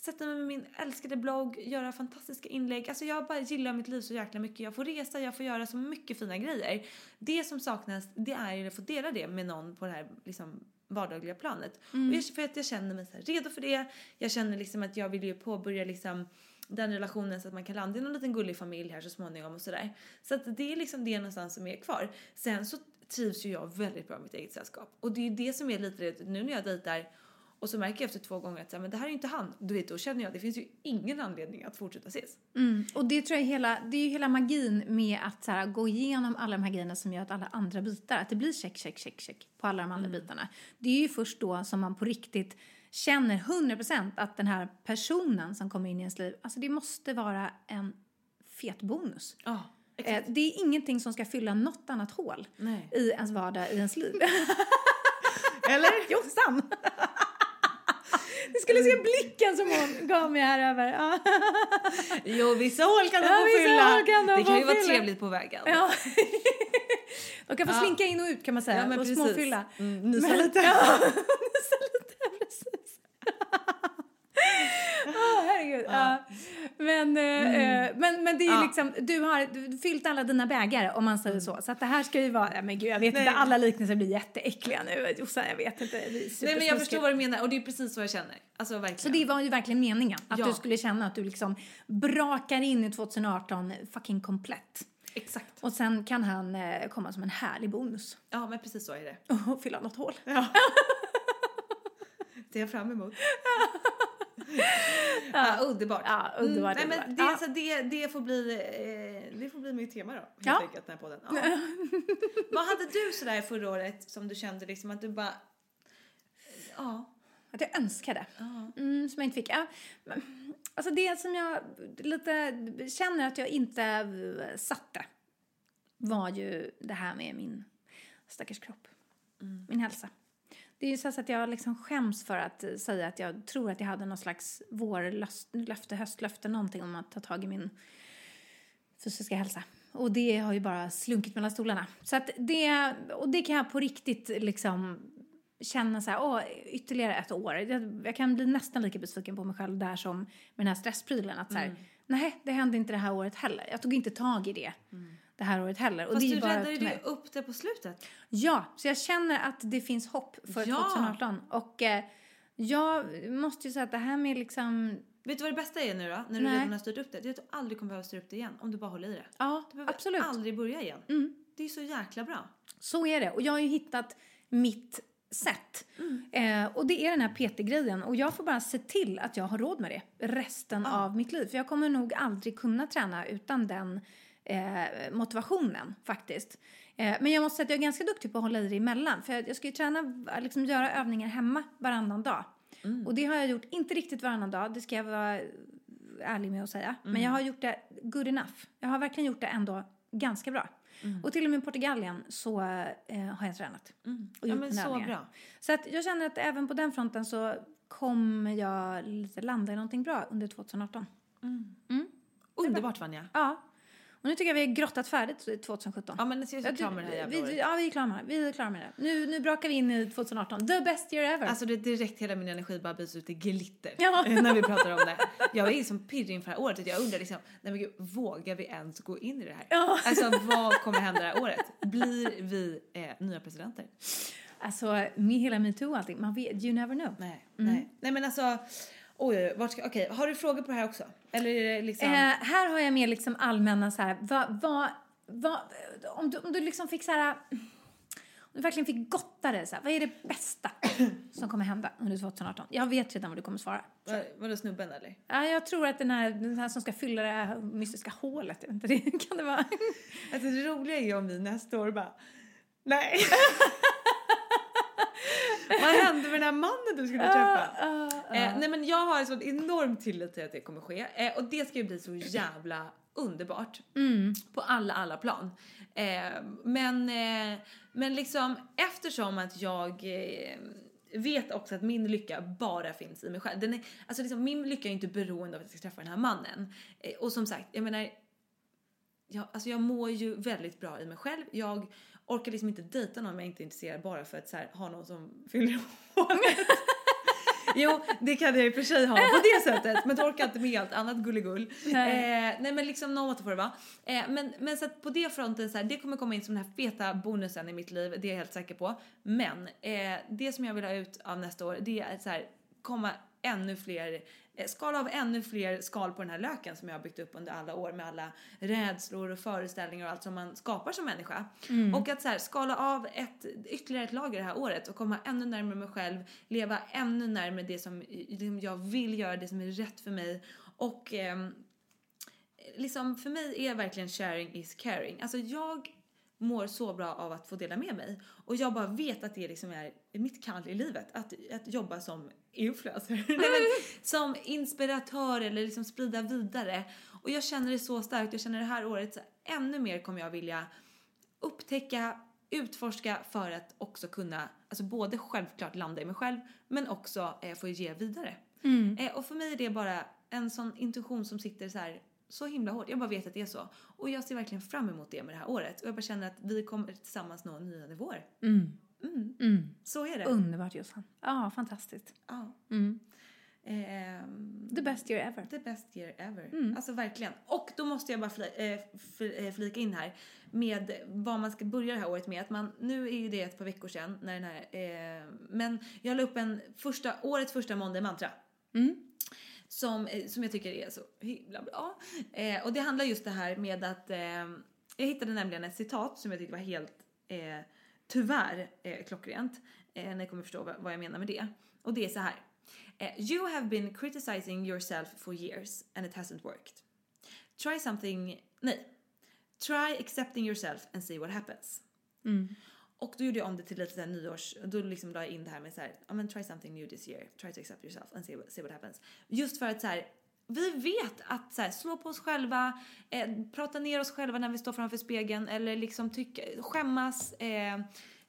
sätta mig med min älskade blogg, göra fantastiska inlägg. Alltså jag bara gillar mitt liv så jäkla mycket. Jag får resa, jag får göra så mycket fina grejer. Det som saknas, det är ju att få dela det med någon på det här liksom vardagliga planet. Och jag, för att jag känner mig så redo för det. Jag känner liksom att jag vill ju påbörja liksom den relationen så att man kan landa i någon liten gullig familj här så småningom och sådär. Så att det är liksom det någonstans som är kvar. Sen så trivs ju jag väldigt bra i mitt eget sällskap. Och det är ju det som är lite det, nu när jag dejtar och så märker jag efter två gånger att så här, men det här är inte han. Du vet, då känner jag att det finns ju ingen anledning att fortsätta ses. Mm. Och det tror jag är hela, det är ju hela magin med att så här, gå igenom alla de här grejerna som gör att alla andra bitar, att det blir check, check, check, check på alla de andra bitarna. Det är ju först då som man på riktigt känner 100% att den här personen som kommer in i ens liv, alltså det måste vara en fet bonus. Eh, det är ingenting som ska fylla något annat hål Nej. i ens vardag, i ens liv. Eller? Jossan! Du skulle se blicken som hon gav mig här över. Ja. Jo, vissa hål kan de Ja, få fylla. kan de det kan ju vara trevligt på vägen. Ja. De kan få Ja. slinka in och ut kan man säga Ja, men och precis. småfylla. Mm, nysa lite. Ja, nysa lite, precis. Åh, herregud. Ja. Men, eh, eh, men, men det är Ja. liksom, du har du fyllt alla dina bägare om man säger så. Så att det här ska ju vara, men gud jag vet Nej. inte, alla liknelser blir jätteäckliga nu. Jossan, jag vet inte. Nej men jag förstår vad du menar och det är precis så jag känner. Alltså verkligen. Så det var ju verkligen meningen. Att Ja. du skulle känna att du liksom brakar in i 2018 fucking komplett. Exakt. Och sen kan han eh, komma som en härlig bonus. Ja men precis så är det. Och fylla något hål. Ja. det är jag fram emot. ja, underbart. Ja, underbart, Mm, nej, men det, Ja. så det, det, får bli, eh, det får bli mitt tema då. Helt Ja. enkelt, den här podden. Ja. Vad hade du sådär förra året som du kände liksom att du bara... Ja. Att jag önskade. Mm, som jag inte fick. Ja, alltså det som jag lite känner att jag inte satte var ju det här med min stackars kropp. Min hälsa. Det är ju så att jag liksom skäms för att säga att jag tror att jag hade någon slags vårlöfte, höstlöfte, någonting om att ta tag i min fysiska hälsa. Och det har ju bara slunkit mellan stolarna. Så att det, och det kan jag på riktigt liksom känna så här, åh, ytterligare ett år. Jag, jag kan bli nästan lika besviken på mig själv där som med den här stressprylen. Att så här, nej, det hände inte det här året heller. Jag tog inte tag i det det här året heller. Och Fast det är du bara räddade ju upp det på slutet. Ja, så jag känner att det finns hopp för Ja. 2018. Och eh, jag måste ju säga att det här med liksom, Vet du vad det bästa är nu då? När du Nej. redan har styrt upp det? Det är att du aldrig kommer behöva styra upp det igen om du bara håller i det. ja, Du behöver absolut. aldrig börja igen. Mm. Det är så jäkla bra. Så är det. Och jag har ju hittat mitt sätt. Eh, och det är den här PT-grejen. Och jag får bara se till att jag har råd med det resten av mitt liv. För jag kommer nog aldrig kunna träna utan den eh, motivationen faktiskt. Eh, men jag måste säga att jag är ganska duktig på att hålla i det emellan. För jag, jag ska ju träna, liksom göra övningar hemma varannan dag. Och det har jag gjort, inte riktigt varannan dag, det ska jag vara ärlig med att säga. Men jag har gjort det good enough. Jag har verkligen gjort det ändå ganska bra. Och till och med i Portugalien så eh, har jag tränat. Och Ja gjort men mina så övningar. bra. Så att jag känner att även på den fronten så kommer jag lite landa i någonting bra under 2018. Underbart Vanja. Ja. Och nu tycker jag vi har grottat färdigt i 2017. Ja, men jag är så klar med det här jävla vi, året. Ja, vi är klara med det. Vi är klara med det. Nu, nu brakar vi in i 2018. The best year ever. Alltså det direkt hela min energi bara byts ut i glitter Ja. när vi pratar om det. Jag är liksom pirrig inför det här året. Jag undrar liksom, nej men gud, vågar vi ens gå in i det här? Ja. Alltså vad kommer hända det här året? Blir vi eh, nya presidenter? Alltså, med hela metoo och allting. Man vet, you never know. Nej, nej. Nej men alltså, oj, oj, vart ska, okej, har du frågor på det här också? Eller är det liksom? Eh, här har jag mer liksom allmänna så här, vad, vad, vad, om du, om du liksom fick så här, om du verkligen fick gotta det så här, vad är det bästa som kommer hända under 2018? Jag vet redan vad du kommer svara. Var, vadå snubben eller? Ja, jag tror att den här, den här som ska fylla det här mystiska hålet, jag vet inte, det kan det vara. Alltså det roliga är ju om vi nästa år bara, nej. Vad hände med den här mannen du skulle träffa? Eh, nej men jag har en sån enorm tillit till att det kommer ske eh, och det ska ju bli så jävla underbart. På alla, alla plan. Eh, men, eh, men liksom eftersom att jag eh, vet också att min lycka bara finns i mig själv. Den är, alltså liksom, min lycka är inte beroende av att jag ska träffa den här mannen. Eh, och som sagt, jag menar jag, alltså jag mår ju väldigt bra i mig själv. Jag orkar liksom inte dejta någon om jag inte är intresserad bara för att så här, ha någon som fyller håret. jo, det kan jag i och för sig ha på det sättet, men då orkar jag inte med allt annat gulligull. Nej. Eh, nej men liksom något får det vara. Eh, men, men så att på det fronten så här, det kommer komma in som den här feta bonusen i mitt liv, det är jag helt säker på. Men eh, det som jag vill ha ut av nästa år, det är att så här, komma ännu fler, skala av ännu fler skal på den här löken som jag har byggt upp under alla år med alla rädslor och föreställningar och allt som man skapar som människa. Och att så här, skala av ett, ytterligare ett lager det här året och komma ännu närmare mig själv, leva ännu närmare det som liksom, jag vill göra, det som är rätt för mig och ehm, liksom för mig är verkligen sharing is caring. Alltså jag mår så bra av att få dela med mig och jag bara vet att det liksom är mitt kall i livet att, att jobba som influencer. Nej, men, som inspiratör eller liksom sprida vidare och jag känner det så starkt. Jag känner det här året så ännu mer kommer jag vilja upptäcka utforska för att också kunna, alltså både självklart landa i mig själv men också eh, få ge vidare. Eh, och för mig är det bara en sån intuition som sitter så här så himla hårt. Jag bara vet att det är så. Och jag ser verkligen fram emot det med det här året. Och jag bara känner att vi kommer tillsammans nå nya nivåer. Mm. Så är det. Underbart Jossan. Ja, fantastiskt. Ja. Ehm, The best year ever. The best year ever. Alltså verkligen. Och då måste jag bara fli, eh, fl, eh, flika in här med vad man ska börja det här året med. Att man, nu är ju det ett par veckor sedan när den här, eh, men jag la upp en första, årets första måndag mantra. Som, eh, som jag tycker är så himla bra. Eh, och det handlar just det här med att eh, jag hittade nämligen ett citat som jag tyckte var helt eh, tyvärr eh, klockrent. Eh, ni kommer förstå vad, vad jag menar med det. Och det är så här. Eh, you have been criticizing yourself for years and it hasn't worked. Try something, nej. Try accepting yourself and see what happens. Mm. Och då gjorde jag om det till lite såhär nyårs, då liksom la jag in det här med såhär, ja men try something new this year, try to accept yourself and see, see what happens. Just för att såhär, vi vet att så här, slå på oss själva, eh, prata ner oss själva när vi står framför spegeln eller liksom tycka, skämmas, eh,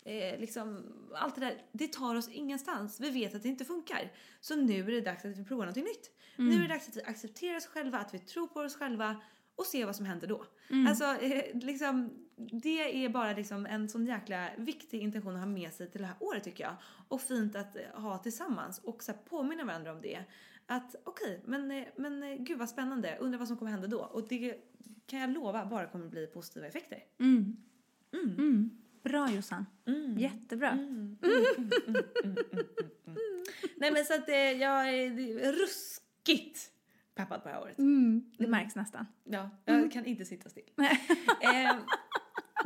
eh, liksom allt det där, det tar oss ingenstans. Vi vet att det inte funkar. Så nu är det dags att vi provar något nytt. Nu är det dags att vi accepterar oss själva, att vi tror på oss själva och ser vad som händer då. Alltså, eh, liksom, det är bara liksom en sån jäkla viktig intention att ha med sig till det här året tycker jag. Och fint att eh, ha tillsammans och så påminna varandra om det. Att okej, men, eh, men gud vad spännande, undrar vad som kommer hända då. Och det kan jag lova bara kommer bli positiva effekter. Bra Jossan. Jättebra. Nej men så att eh, jag är ruskigt peppad på det här året. Det märks nästan. Ja, jag kan inte sitta still. eh,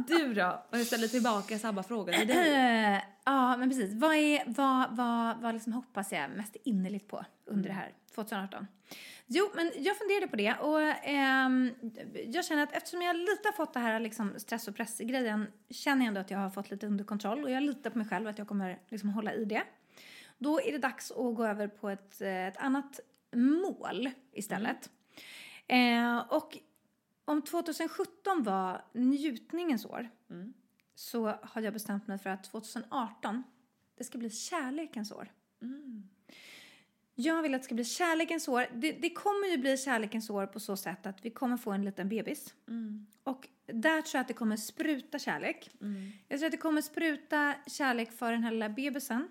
du då? Och jag ställer tillbaka samma fråga till dig. Eh, ja, men precis. Vad, är, vad, vad, vad liksom hoppas jag mest innerligt på under det här 2018? Jo, men jag funderade på det och ehm, jag känner att eftersom jag lite har fått det här liksom stress och press-grejen känner jag ändå att jag har fått lite under kontroll och jag litar på mig själv att jag kommer liksom hålla i det. Då är det dags att gå över på ett, eh, ett annat mål istället. Eh, och om 2017 var njutningens år så har jag bestämt mig för att 2018 det ska bli kärlekens år. Jag vill att det ska bli kärlekens år. Det, det kommer ju bli kärlekens år på så sätt att vi kommer få en liten bebis. Och där tror jag att det kommer spruta kärlek. Jag tror att det kommer spruta kärlek för den här lilla bebisen.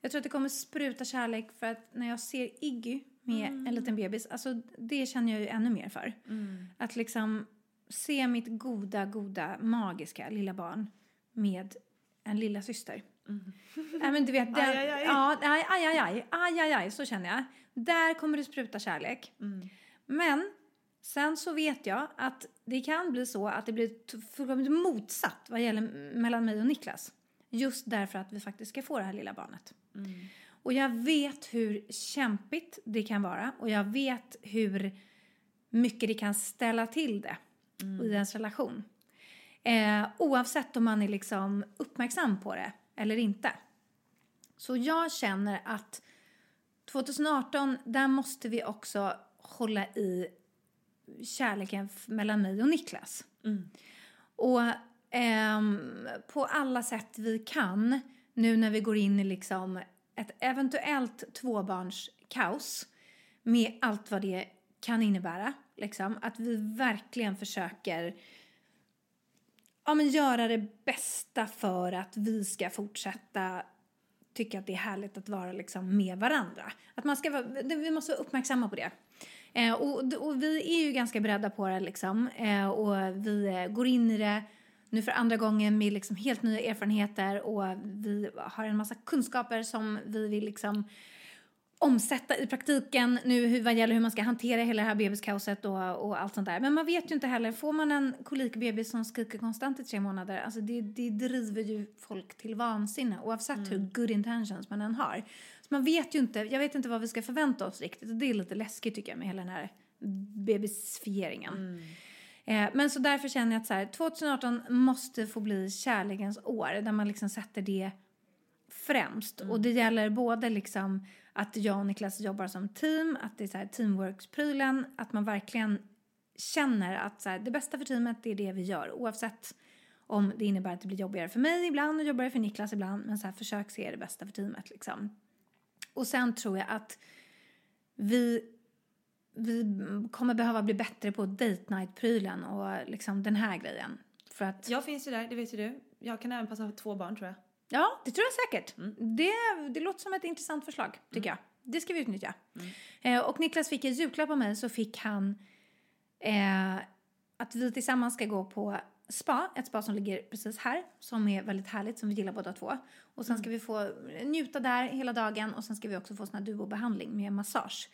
Jag tror att det kommer spruta kärlek för att när jag ser Iggy med en liten bebis, alltså det känner jag ju ännu mer för. Att liksom se mitt goda, goda, magiska lilla barn med en lilla syster. Nej men du vet, den, Aj, aj, aj. Ja, aj, aj, aj, aj, aj, aj, aj, så känner jag. Där kommer det spruta kärlek. Men sen så vet jag att det kan bli så att det blir fullkomligt motsatt vad gäller mellan mig och Niklas. Just därför att vi faktiskt ska få det här lilla barnet. Och jag vet hur kämpigt det kan vara och jag vet hur mycket det kan ställa till det i ens relation. Eh, oavsett om man är liksom uppmärksam på det eller inte. Så jag känner att 2018, där måste vi också hålla i kärleken mellan mig och Niklas. Och ehm, på alla sätt vi kan, nu när vi går in i liksom ett eventuellt tvåbarnskaos med allt vad det kan innebära. Liksom, att vi verkligen försöker ja, men göra det bästa för att vi ska fortsätta tycka att det är härligt att vara liksom med varandra. Att man ska vara, vi måste vara uppmärksamma på det. Eh, och, och vi är ju ganska beredda på det liksom. Eh, och vi eh, går in i det nu för andra gången med liksom helt nya erfarenheter och vi har en massa kunskaper som vi vill liksom omsätta i praktiken nu hur, vad gäller hur man ska hantera hela det här bebiskaoset och, och allt sånt där. Men man vet ju inte heller, får man en kolikbebis som skriker konstant i tre månader, alltså det, det driver ju folk till vansinne oavsett hur good intentions man än har. Så man vet ju inte, jag vet inte vad vi ska förvänta oss riktigt och det är lite läskigt tycker jag med hela den här bebisfieringen. Eh, men så därför känner jag att så här, 2018 måste få bli kärlekens år där man liksom sätter det främst. Och det gäller både liksom att jag och Niklas jobbar som team, att det är så här teamworks-prylen, att man verkligen känner att så här, det bästa för teamet det är det vi gör oavsett om det innebär att det blir jobbigare för mig ibland och jobbigare för Niklas ibland. Men så här, försök se det bästa för teamet liksom. Och sen tror jag att vi, vi kommer behöva bli bättre på date night-prylen och liksom den här grejen. För att Jag finns ju där, det vet ju du. Jag kan även passa två barn tror jag. Ja, det tror jag säkert. Det, det låter som ett intressant förslag, tycker jag. Det ska vi utnyttja. Eh, och Niklas fick i julklapp av mig så fick han eh, att vi tillsammans ska gå på spa, ett spa som ligger precis här, som är väldigt härligt, som vi gillar båda två. Och sen ska vi få njuta där hela dagen och sen ska vi också få sån här duobehandling med massage.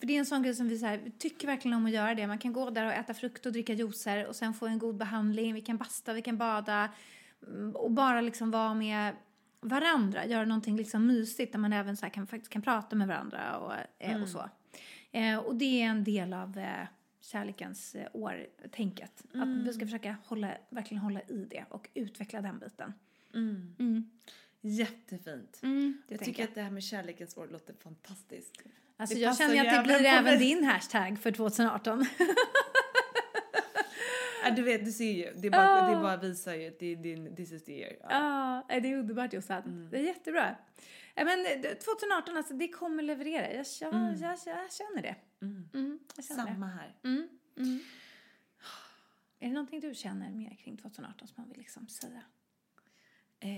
För det är en sån grej som vi, så här, tycker verkligen om att göra det. Man kan gå där och äta frukt och dricka juicer och sen få en god behandling. Vi kan basta, vi kan bada mm, och bara liksom vara med varandra, göra någonting liksom mysigt där man även så här kan, faktiskt kan prata med varandra och, eh, och så. Eh, och det är en del av eh, kärlekens eh, år-tänket. Att vi ska försöka hålla, verkligen hålla i det och utveckla den biten. Jättefint. Mm, det jag tänker tycker jag. att det här med kärlekens år låter fantastiskt. Alltså det jag känner att det blir även din hashtag för 2018. Ja, du vet, du ser ju. Det, är bara, det bara visar ju att det är din this is the year. Ja. Ja, det är underbart Jossan. Det är jättebra. Men eh, 2018, alltså det kommer leverera. Jag, jag, jag, jag känner det. Mm, känner Samma här. Mm, mm. Är det någonting du känner mer kring 2018 som man vill liksom säga? Eh.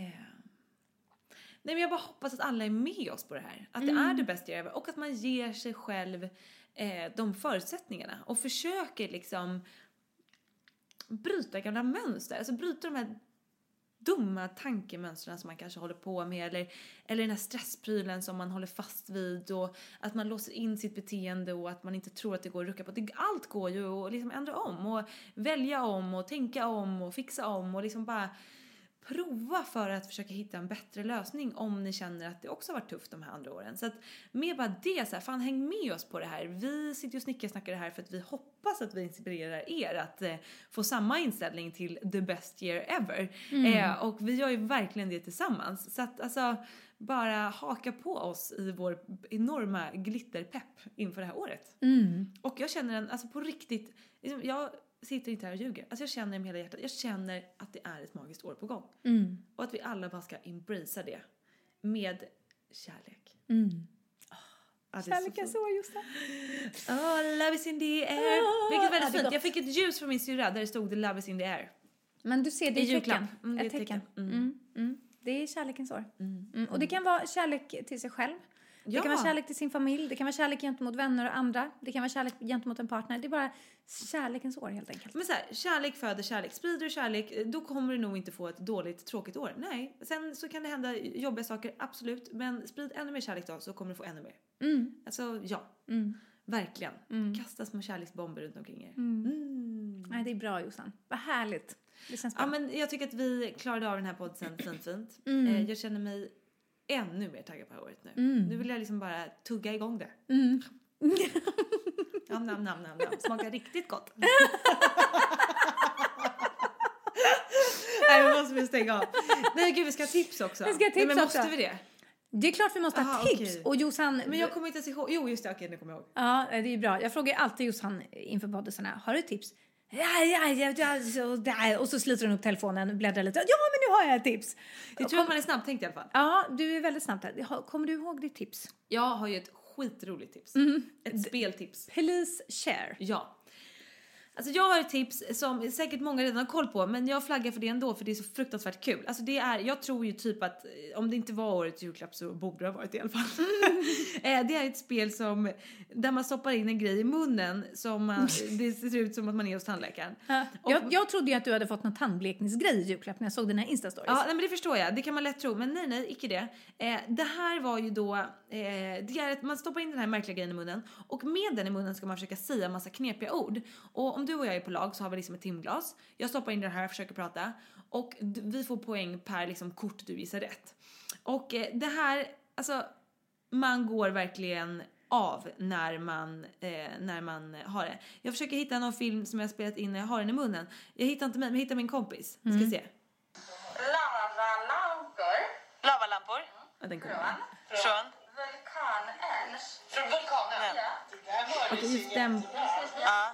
Nej men jag bara hoppas att alla är med oss på det här. Att det är det bästa jag ever och att man ger sig själv eh, de förutsättningarna och försöker liksom bryta gamla mönster, alltså bryta de här dumma tankemönstren som man kanske håller på med eller, eller den här stressprylen som man håller fast vid och att man låser in sitt beteende och att man inte tror att det går att rucka på. Det, allt går ju att liksom ändra om och välja om och tänka om och fixa om och liksom bara prova för att försöka hitta en bättre lösning om ni känner att det också har varit tufft de här andra åren. Så att med bara det så här, fan häng med oss på det här. Vi sitter ju och snickersnackar det här för att vi hoppas att vi inspirerar er att eh, få samma inställning till the best year ever. Eh, och vi gör ju verkligen det tillsammans. Så att alltså bara haka på oss i vår enorma glitterpepp inför det här året. Och jag känner en, alltså på riktigt, liksom, jag sitter inte här och ljuger. Alltså jag känner med hela hjärtat, jag känner att det är ett magiskt år på gång. Och att vi alla bara ska embracea det med kärlek. Ja, det är så fint. år, Jossan. Oh, love is in the air. Ah, Vilket det väldigt fint. gott. Jag fick ett ljus från min syrra där det stod the love is in the air. Men du ser, det är tecken. Mm, det är ett tecken. tecken. Mm. Mm. Det är kärlekens år. Mm. Och det kan vara kärlek till sig själv. Det kan vara kärlek till sin familj, det kan vara kärlek gentemot vänner och andra. Det kan vara kärlek gentemot en partner. Det är bara kärlekens år helt enkelt. Men så här, kärlek föder kärlek. Sprider du kärlek, då kommer du nog inte få ett dåligt, tråkigt år. Nej. Sen så kan det hända jobbiga saker, absolut. Men sprid ännu mer kärlek då, så kommer du få ännu mer. Mm. Alltså, ja. Verkligen. Kasta små kärleksbomber runt omkring er. Mm. Nej, det är bra Jossan. Vad härligt. Det känns bra. Ja, men jag tycker att vi klarade av den här podden fint, fint. Mm. Eh, jag känner mig ännu mer taggad på det här året nu. Nu vill jag liksom bara tugga igång det. Mm. Nam, nam, nam, nam, nam. Smakar riktigt gott. Nej, vi måste vi stänga av. Nej, gud, vi ska ha tips också. Vi ska ha Nej, tips men också. måste vi det? Det är klart vi måste ha Aha, tips. okej. Och Jossan, Men jag kommer inte ens ihåg. Jo, just det. Okej, nu kommer jag ihåg. Ja, det är bra. Jag frågar alltid Jossan inför poddisarna. Har du tips? Ja, ja, ja, ja, så där. Och så sliter hon upp telefonen bläddrar lite. Ja, men nu har jag ett tips. Det tror jag att man är snabbtänkt i alla fall. Ja, du är väldigt snabb där. Har- Kommer du ihåg ditt tips? Jag har ju ett skitroligt tips. Ett speltips. Please share. Ja. Alltså jag har ett tips som säkert många redan har koll på men jag flaggar för det ändå för det är så fruktansvärt kul. Alltså det är, jag tror ju typ att eh, om det inte var årets julklapp så borde det ha varit i alla fall. Eh, det är ett spel som, där man stoppar in en grej i munnen som man, det ser ut som att man är hos tandläkaren. Och- Jag, jag trodde ju att du hade fått någon tandblekningsgrej i julklapp när jag såg dina instastories. Ja, nej, men det förstår jag. Det kan man lätt tro. Men nej, nej, icke det. Eh, det här var ju då, eh, det är att man stoppar in den här märkliga grejen i munnen och med den i munnen ska man försöka säga massa knepiga ord. Och om du och jag är på lag så har vi liksom ett timglas. Jag stoppar in det här och försöker prata och vi får poäng per liksom kort du gissar rätt. Och eh, det här, alltså man går verkligen av när man, eh, när man har det. Jag försöker hitta någon film som jag spelat in när jag har den i munnen. Jag hittar inte mig, men jag hittar min kompis. Ska se. Lavalampor Lavalampor. Ja, den kommer. Från? vulkanen. Från vulkanen? Ja. Okej, just den. ja.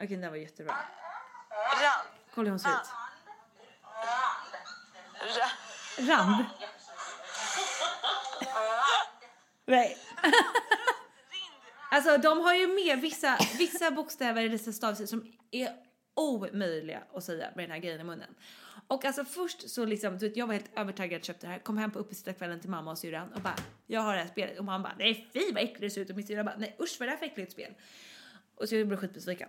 Okej, den där var jättebra. Rand. Kolla hur hon ser ut. Rand. Rand. Nej. Alltså de har ju med vissa, vissa bokstäver eller vissa stavelser som är omöjliga att säga med den här grejen i munnen. Och alltså först så liksom, du vet, jag var helt övertaggad, köpte det här, kom hem på uppesittarkvällen till mamma och syrran och bara, jag har det här spelet. Och mamma bara, nej fy vad äckligt det ser ut. Och min syrra bara, nej usch vad är det här för äckligt spel? Och så jag blev skitbesviken.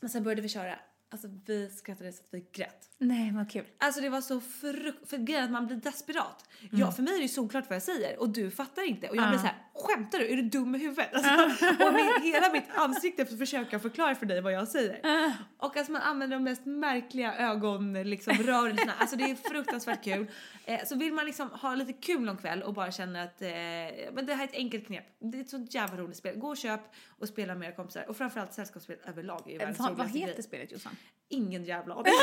Men sen började vi köra, alltså vi skrattade så att vi grät. Nej, vad kul. Alltså det var så frukt... För grejen att man blir desperat. Ja, för mig är det ju solklart vad jag säger och du fattar inte. Och jag blir så här, skämtar du? Är du dum i huvudet? Alltså, och med hela mitt ansikte för att försöka förklara för dig vad jag säger. Och alltså man använder de mest märkliga ögon, liksom rörelserna. Alltså det är fruktansvärt kul. Eh, så vill man liksom ha lite kul någon kväll och bara känna att eh, men det här är ett enkelt knep. Det är ett så jävla roligt spel. Gå och köp och spela med era kompisar. Och framförallt sällskapsspel överlag är ju världens Vad, heter grej. spelet Jossan? Ingen jävla aning.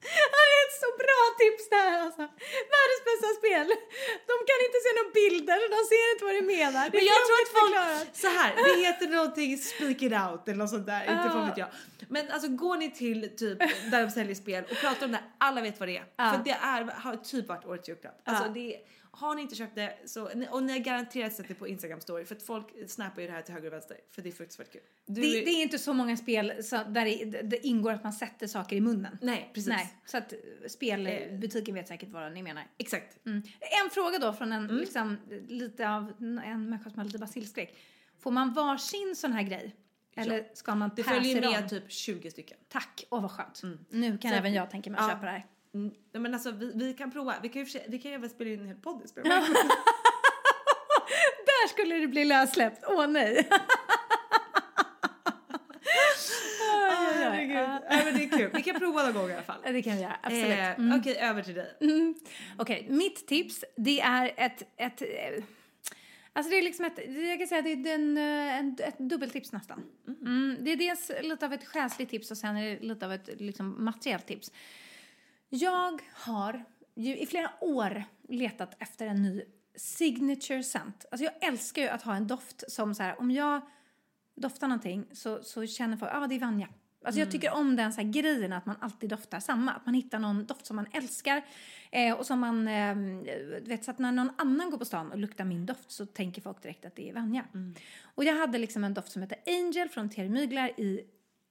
Det är ett så bra tips det här alltså. Världens bästa spel. De kan inte se några bilder de ser inte vad du menar. Det Men jag tror att folk, förklarat. så här, det heter någonting speak it out eller något sånt där, inte fan vet jag. Men alltså går ni till typ där de säljer spel och pratar om det, alla vet vad det är. Ja. För det är, har typ varit årets julklapp. Alltså har ni inte köpt det så, och ni har garanterat sett det på Instagram story för att folk snappar ju det här till höger och vänster för det är fruktansvärt kul. Du, Det, det är inte så många spel så, där det, det ingår att man sätter saker i munnen. Nej, precis. Nej, så att spelbutiken vet säkert vad ni menar. Exakt. Mm. En fråga då från en, liksom, lite av en människa som har lite basilskräck. Får man varsin sån här grej? Eller ska man Det följer med dem? typ 20 stycken. Tack, åh vad skönt. Nu kan Så- även jag tänka mig att Ja. köpa det här. Mm. Men alltså vi, vi kan prova, vi kan ju vi kan ju även spela in en hel podd. Där skulle det bli lössläppt, åh nej. Ah, herregud. Nej, men det är kul. Vi kan prova någon gång i alla fall. Det kan vi göra, absolut. Eh, Mm. Okej, över till dig. Okej, mitt tips det är ett, ett eh, Alltså det är liksom ett, jag kan säga det är en, eh, en, ett dubbeltips nästan. Mm, det är dels lite av ett själsligt tips och sen är det lite av ett liksom, materiellt tips. Jag har ju i flera år letat efter en ny signature scent. Alltså jag älskar ju att ha en doft som så här, om jag doftar någonting så, så känner folk, ja ah, det är Vanja. Alltså jag tycker om den så här grejen att man alltid doftar samma. Att man hittar någon doft som man älskar. Eh, och som man, eh, vet så att när någon annan går på stan och luktar min doft så tänker folk direkt att det är Vanja. Och jag hade liksom en doft som heter Angel från Thierry Mugler i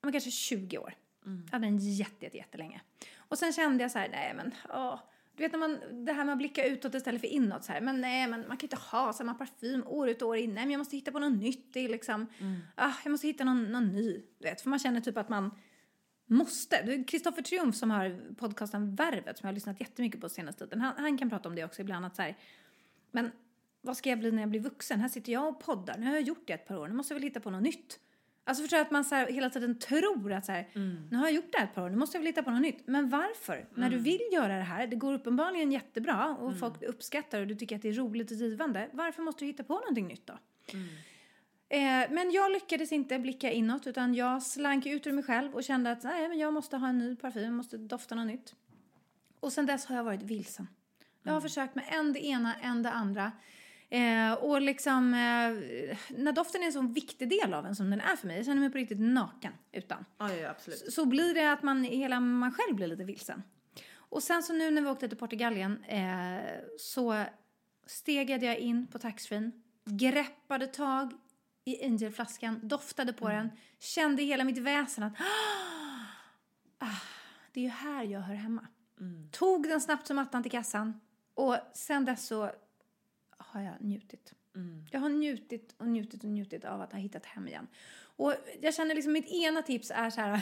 men kanske 20 år. Jag hade den jätte, jätte, jättelänge. Och sen kände jag så här, nej men åh. Du vet när man, det här med att blicka utåt istället för inåt så här. Men nej, men man kan inte ha samma parfym år ut och år in. Nej, men jag måste hitta på något nytt. Det är liksom, ah, jag måste hitta någon, någon ny. Du vet, för man känner typ att man måste. Kristoffer Triumf som har podcasten Värvet som jag har lyssnat jättemycket på senaste tiden. Han, han kan prata om det också ibland att så här, men vad ska jag bli när jag blir vuxen? Här sitter jag och poddar. Nu har jag gjort det ett par år. Nu måste jag väl hitta på något nytt. Alltså förstår att man så här, hela tiden tror att så här, nu har jag gjort det här ett par år, nu måste jag väl hitta på något nytt. Men varför? När du vill göra det här, det går uppenbarligen jättebra och folk uppskattar och du tycker att det är roligt och givande. Varför måste du hitta på någonting nytt då? Eh, men jag lyckades inte blicka inåt utan jag slank ut ur mig själv och kände att nej, men jag måste ha en ny parfym, jag måste dofta något nytt. Och sen dess har jag varit vilsen. Jag har försökt med en det ena, en det andra. Eh, och liksom, eh, när doften är en sån viktig del av en som den är för mig, jag känner mig på riktigt naken utan. Ja, ja, absolut. Så blir det att man, hela man själv blir lite vilsen. Och sen så nu när vi åkte till Portugalien eh, så stegade jag in på taxfree, greppade tag i Angelflaskan, doftade på den, kände hela mitt väsen att ah, det är ju här jag hör hemma. Tog den snabbt som attan till kassan och sen dess så har jag njutit. Jag har njutit och njutit och njutit av att ha hittat hem igen. Och jag känner liksom mitt ena tips är så här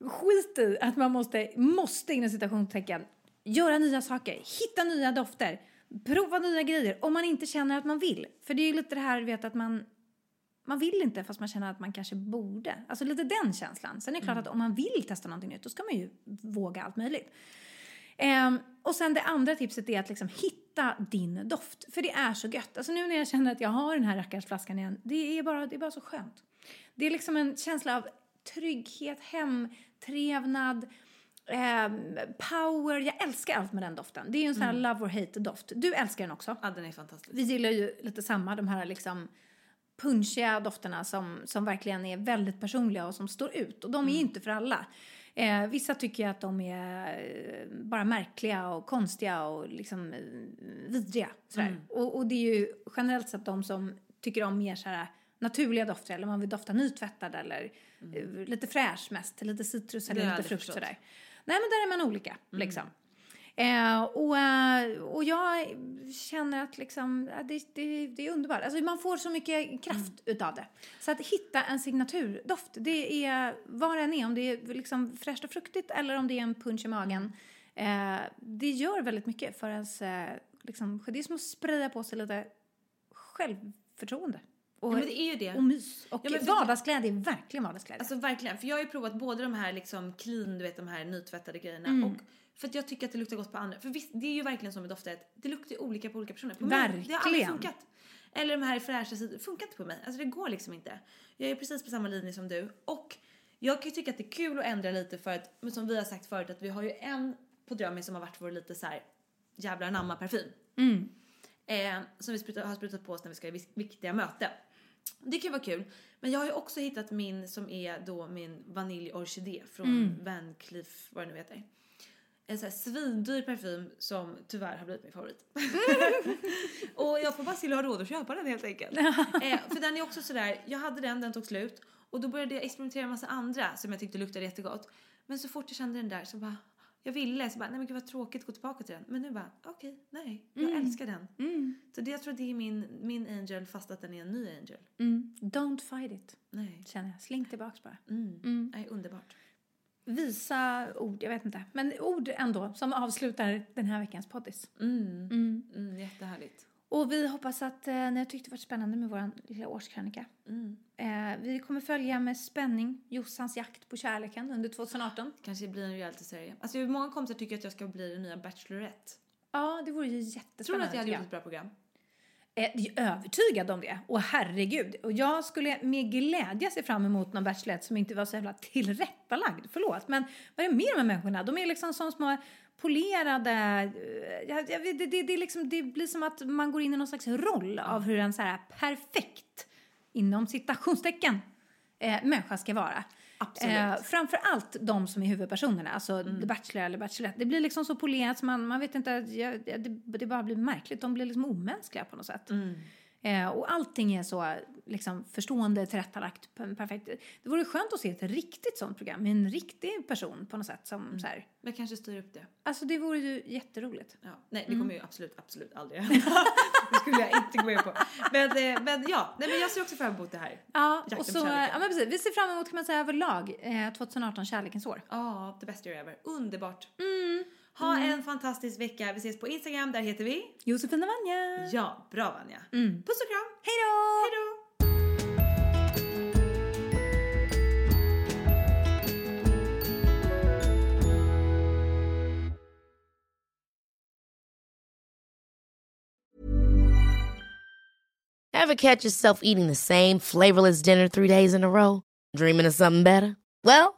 skit i att man måste, måste inom citationstecken göra nya saker, hitta nya dofter, prova nya grejer om man inte känner att man vill. För det är ju lite det här, vet att man man vill inte fast man känner att man kanske borde. Alltså lite den känslan. Sen är det klart att om man vill testa någonting nytt då ska man ju våga allt möjligt. Ehm, och sen det andra tipset är att liksom hitta din doft. För det är så gött. Alltså nu när jag känner att jag har den här rackars flaskan igen. Det är bara, det är bara så skönt. Det är liksom en känsla av trygghet, hem, trevnad, ehm, power. Jag älskar allt med den doften. Det är ju en sån här love or hate doft. Du älskar den också. Ja, den är fantastisk. Vi gillar ju lite samma, de här liksom punchiga dofterna som, som verkligen är väldigt personliga och som står ut. Och de är ju inte för alla. Eh, vissa tycker att de är eh, bara märkliga och konstiga och liksom eh, vidriga. Sådär. Och, och det är ju generellt sett de som tycker om mer sådär naturliga dofter eller man vill dofta nytvättad eller eh, lite fräsch mest, lite citrus eller lite frukt förstått. sådär. Nej men där är man olika liksom. Eh, och, eh, och jag känner att liksom, ja, det, det, det är underbart. Alltså man får så mycket kraft utav det. Så att hitta en signaturdoft, det är vad det än är, om det är liksom fräscht och fruktigt eller om det är en punch i magen. Eh, det gör väldigt mycket för ens, eh, liksom, det är som att spraya på sig lite självförtroende. Och, Ja, men det är ju det. och mys. Och Ja, men vardagsglädje är verkligen vardagsglädje. Alltså verkligen, för jag har ju provat både de här liksom clean, du vet de här nytvättade grejerna Mm. och för att jag tycker att det luktar gott på andra. För visst, det är ju verkligen som med dofter det luktar ju olika på olika personer. På Mig, det har aldrig Verkligen. funkat. Eller de här fräscha sidorna, funkar inte på mig. Alltså det går liksom inte. Jag är precis på samma linje som du och jag kan ju tycka att det är kul att ändra lite för att, men som vi har sagt förut, att vi har ju en på Drömmen som har varit vår lite så här jävla anamma parfym. Eh, som vi sprutar, har sprutat på oss när vi ska i viktiga möten. Det kan vara kul. Men jag har ju också hittat min som är då min vaniljorkidé från Van Cleef, vad det nu heter. En sån här svindyr parfym som tyvärr har blivit min favorit. och jag får bara till ha råd att köpa den helt enkelt. eh, för den är också sådär, jag hade den, den tog slut. Och då började jag experimentera med massa andra som jag tyckte luktade jättegott. Men så fort jag kände den där så bara, jag ville så bara, nej men gud vad tråkigt att gå tillbaka till den. Men nu bara, okej, nej, jag älskar den. Så det, jag tror det är min, min angel fast att den är en ny angel. Mm. Don't fight it, Nej. känner jag. Slink tillbaks bara. Mm. Nej, underbart. Visa ord, jag vet inte. Men ord ändå som avslutar den här veckans poddis. Mm. Mm, jättehärligt. Och vi hoppas att eh, ni har tyckt det varit spännande med vår lilla årskrönika. Mm. Eh, vi kommer följa med spänning Jossans jakt på kärleken under 2018. Kanske blir en realityserie. Alltså många kompisar tycker att jag ska bli den nya Bachelorette. Ja, det vore ju jättespännande. Tror du att jag hade gjort ett bra program? Eh, Jag är övertygad om det. Och herregud. Och jag skulle med glädje se fram emot någon Bachelorette som inte var så jävla tillrättalagd. Förlåt. Men vad är det med de här människorna? De är liksom som små polerade... eh, Jag, jag, vet, det, det, det, liksom, det blir som att man går in i någon slags roll av hur en så här perfekt, inom citationstecken, eh, människa ska vara. Absolut. Eh, framför allt de som är huvudpersonerna, alltså Mm. The Bachelor eller Bachelorette. Det blir liksom så polerat man, man vet inte, ja, det, det bara blir märkligt. De blir liksom omänskliga på något sätt. Mm. Eh, och allting är så liksom, förstående, tillrättalagt, perfekt. Det vore skönt att se ett riktigt sånt program med en riktig person på något sätt som Mm. så här. Men kanske styr upp det. Alltså det vore ju jätteroligt. Ja. Nej, det Mm. kommer ju absolut, absolut aldrig hända. Det skulle jag inte gå med på. Men, eh, men ja, nej, men jag ser också fram emot det här. Ja, Jakten och så, ja, men precis. Vi ser fram emot kan man säga överlag eh, 2018 kärlekens år. Ja, the best year ever. Underbart. Ha en fantastisk vecka. Vi ses på Instagram, där heter vi... Josefin och Vanja! Ja, bra Vanja. Puss och kram. Hej då! Hej då! Ever catch yourself eating the same flavorless dinner three days in a row? Dreaming of something better? Well,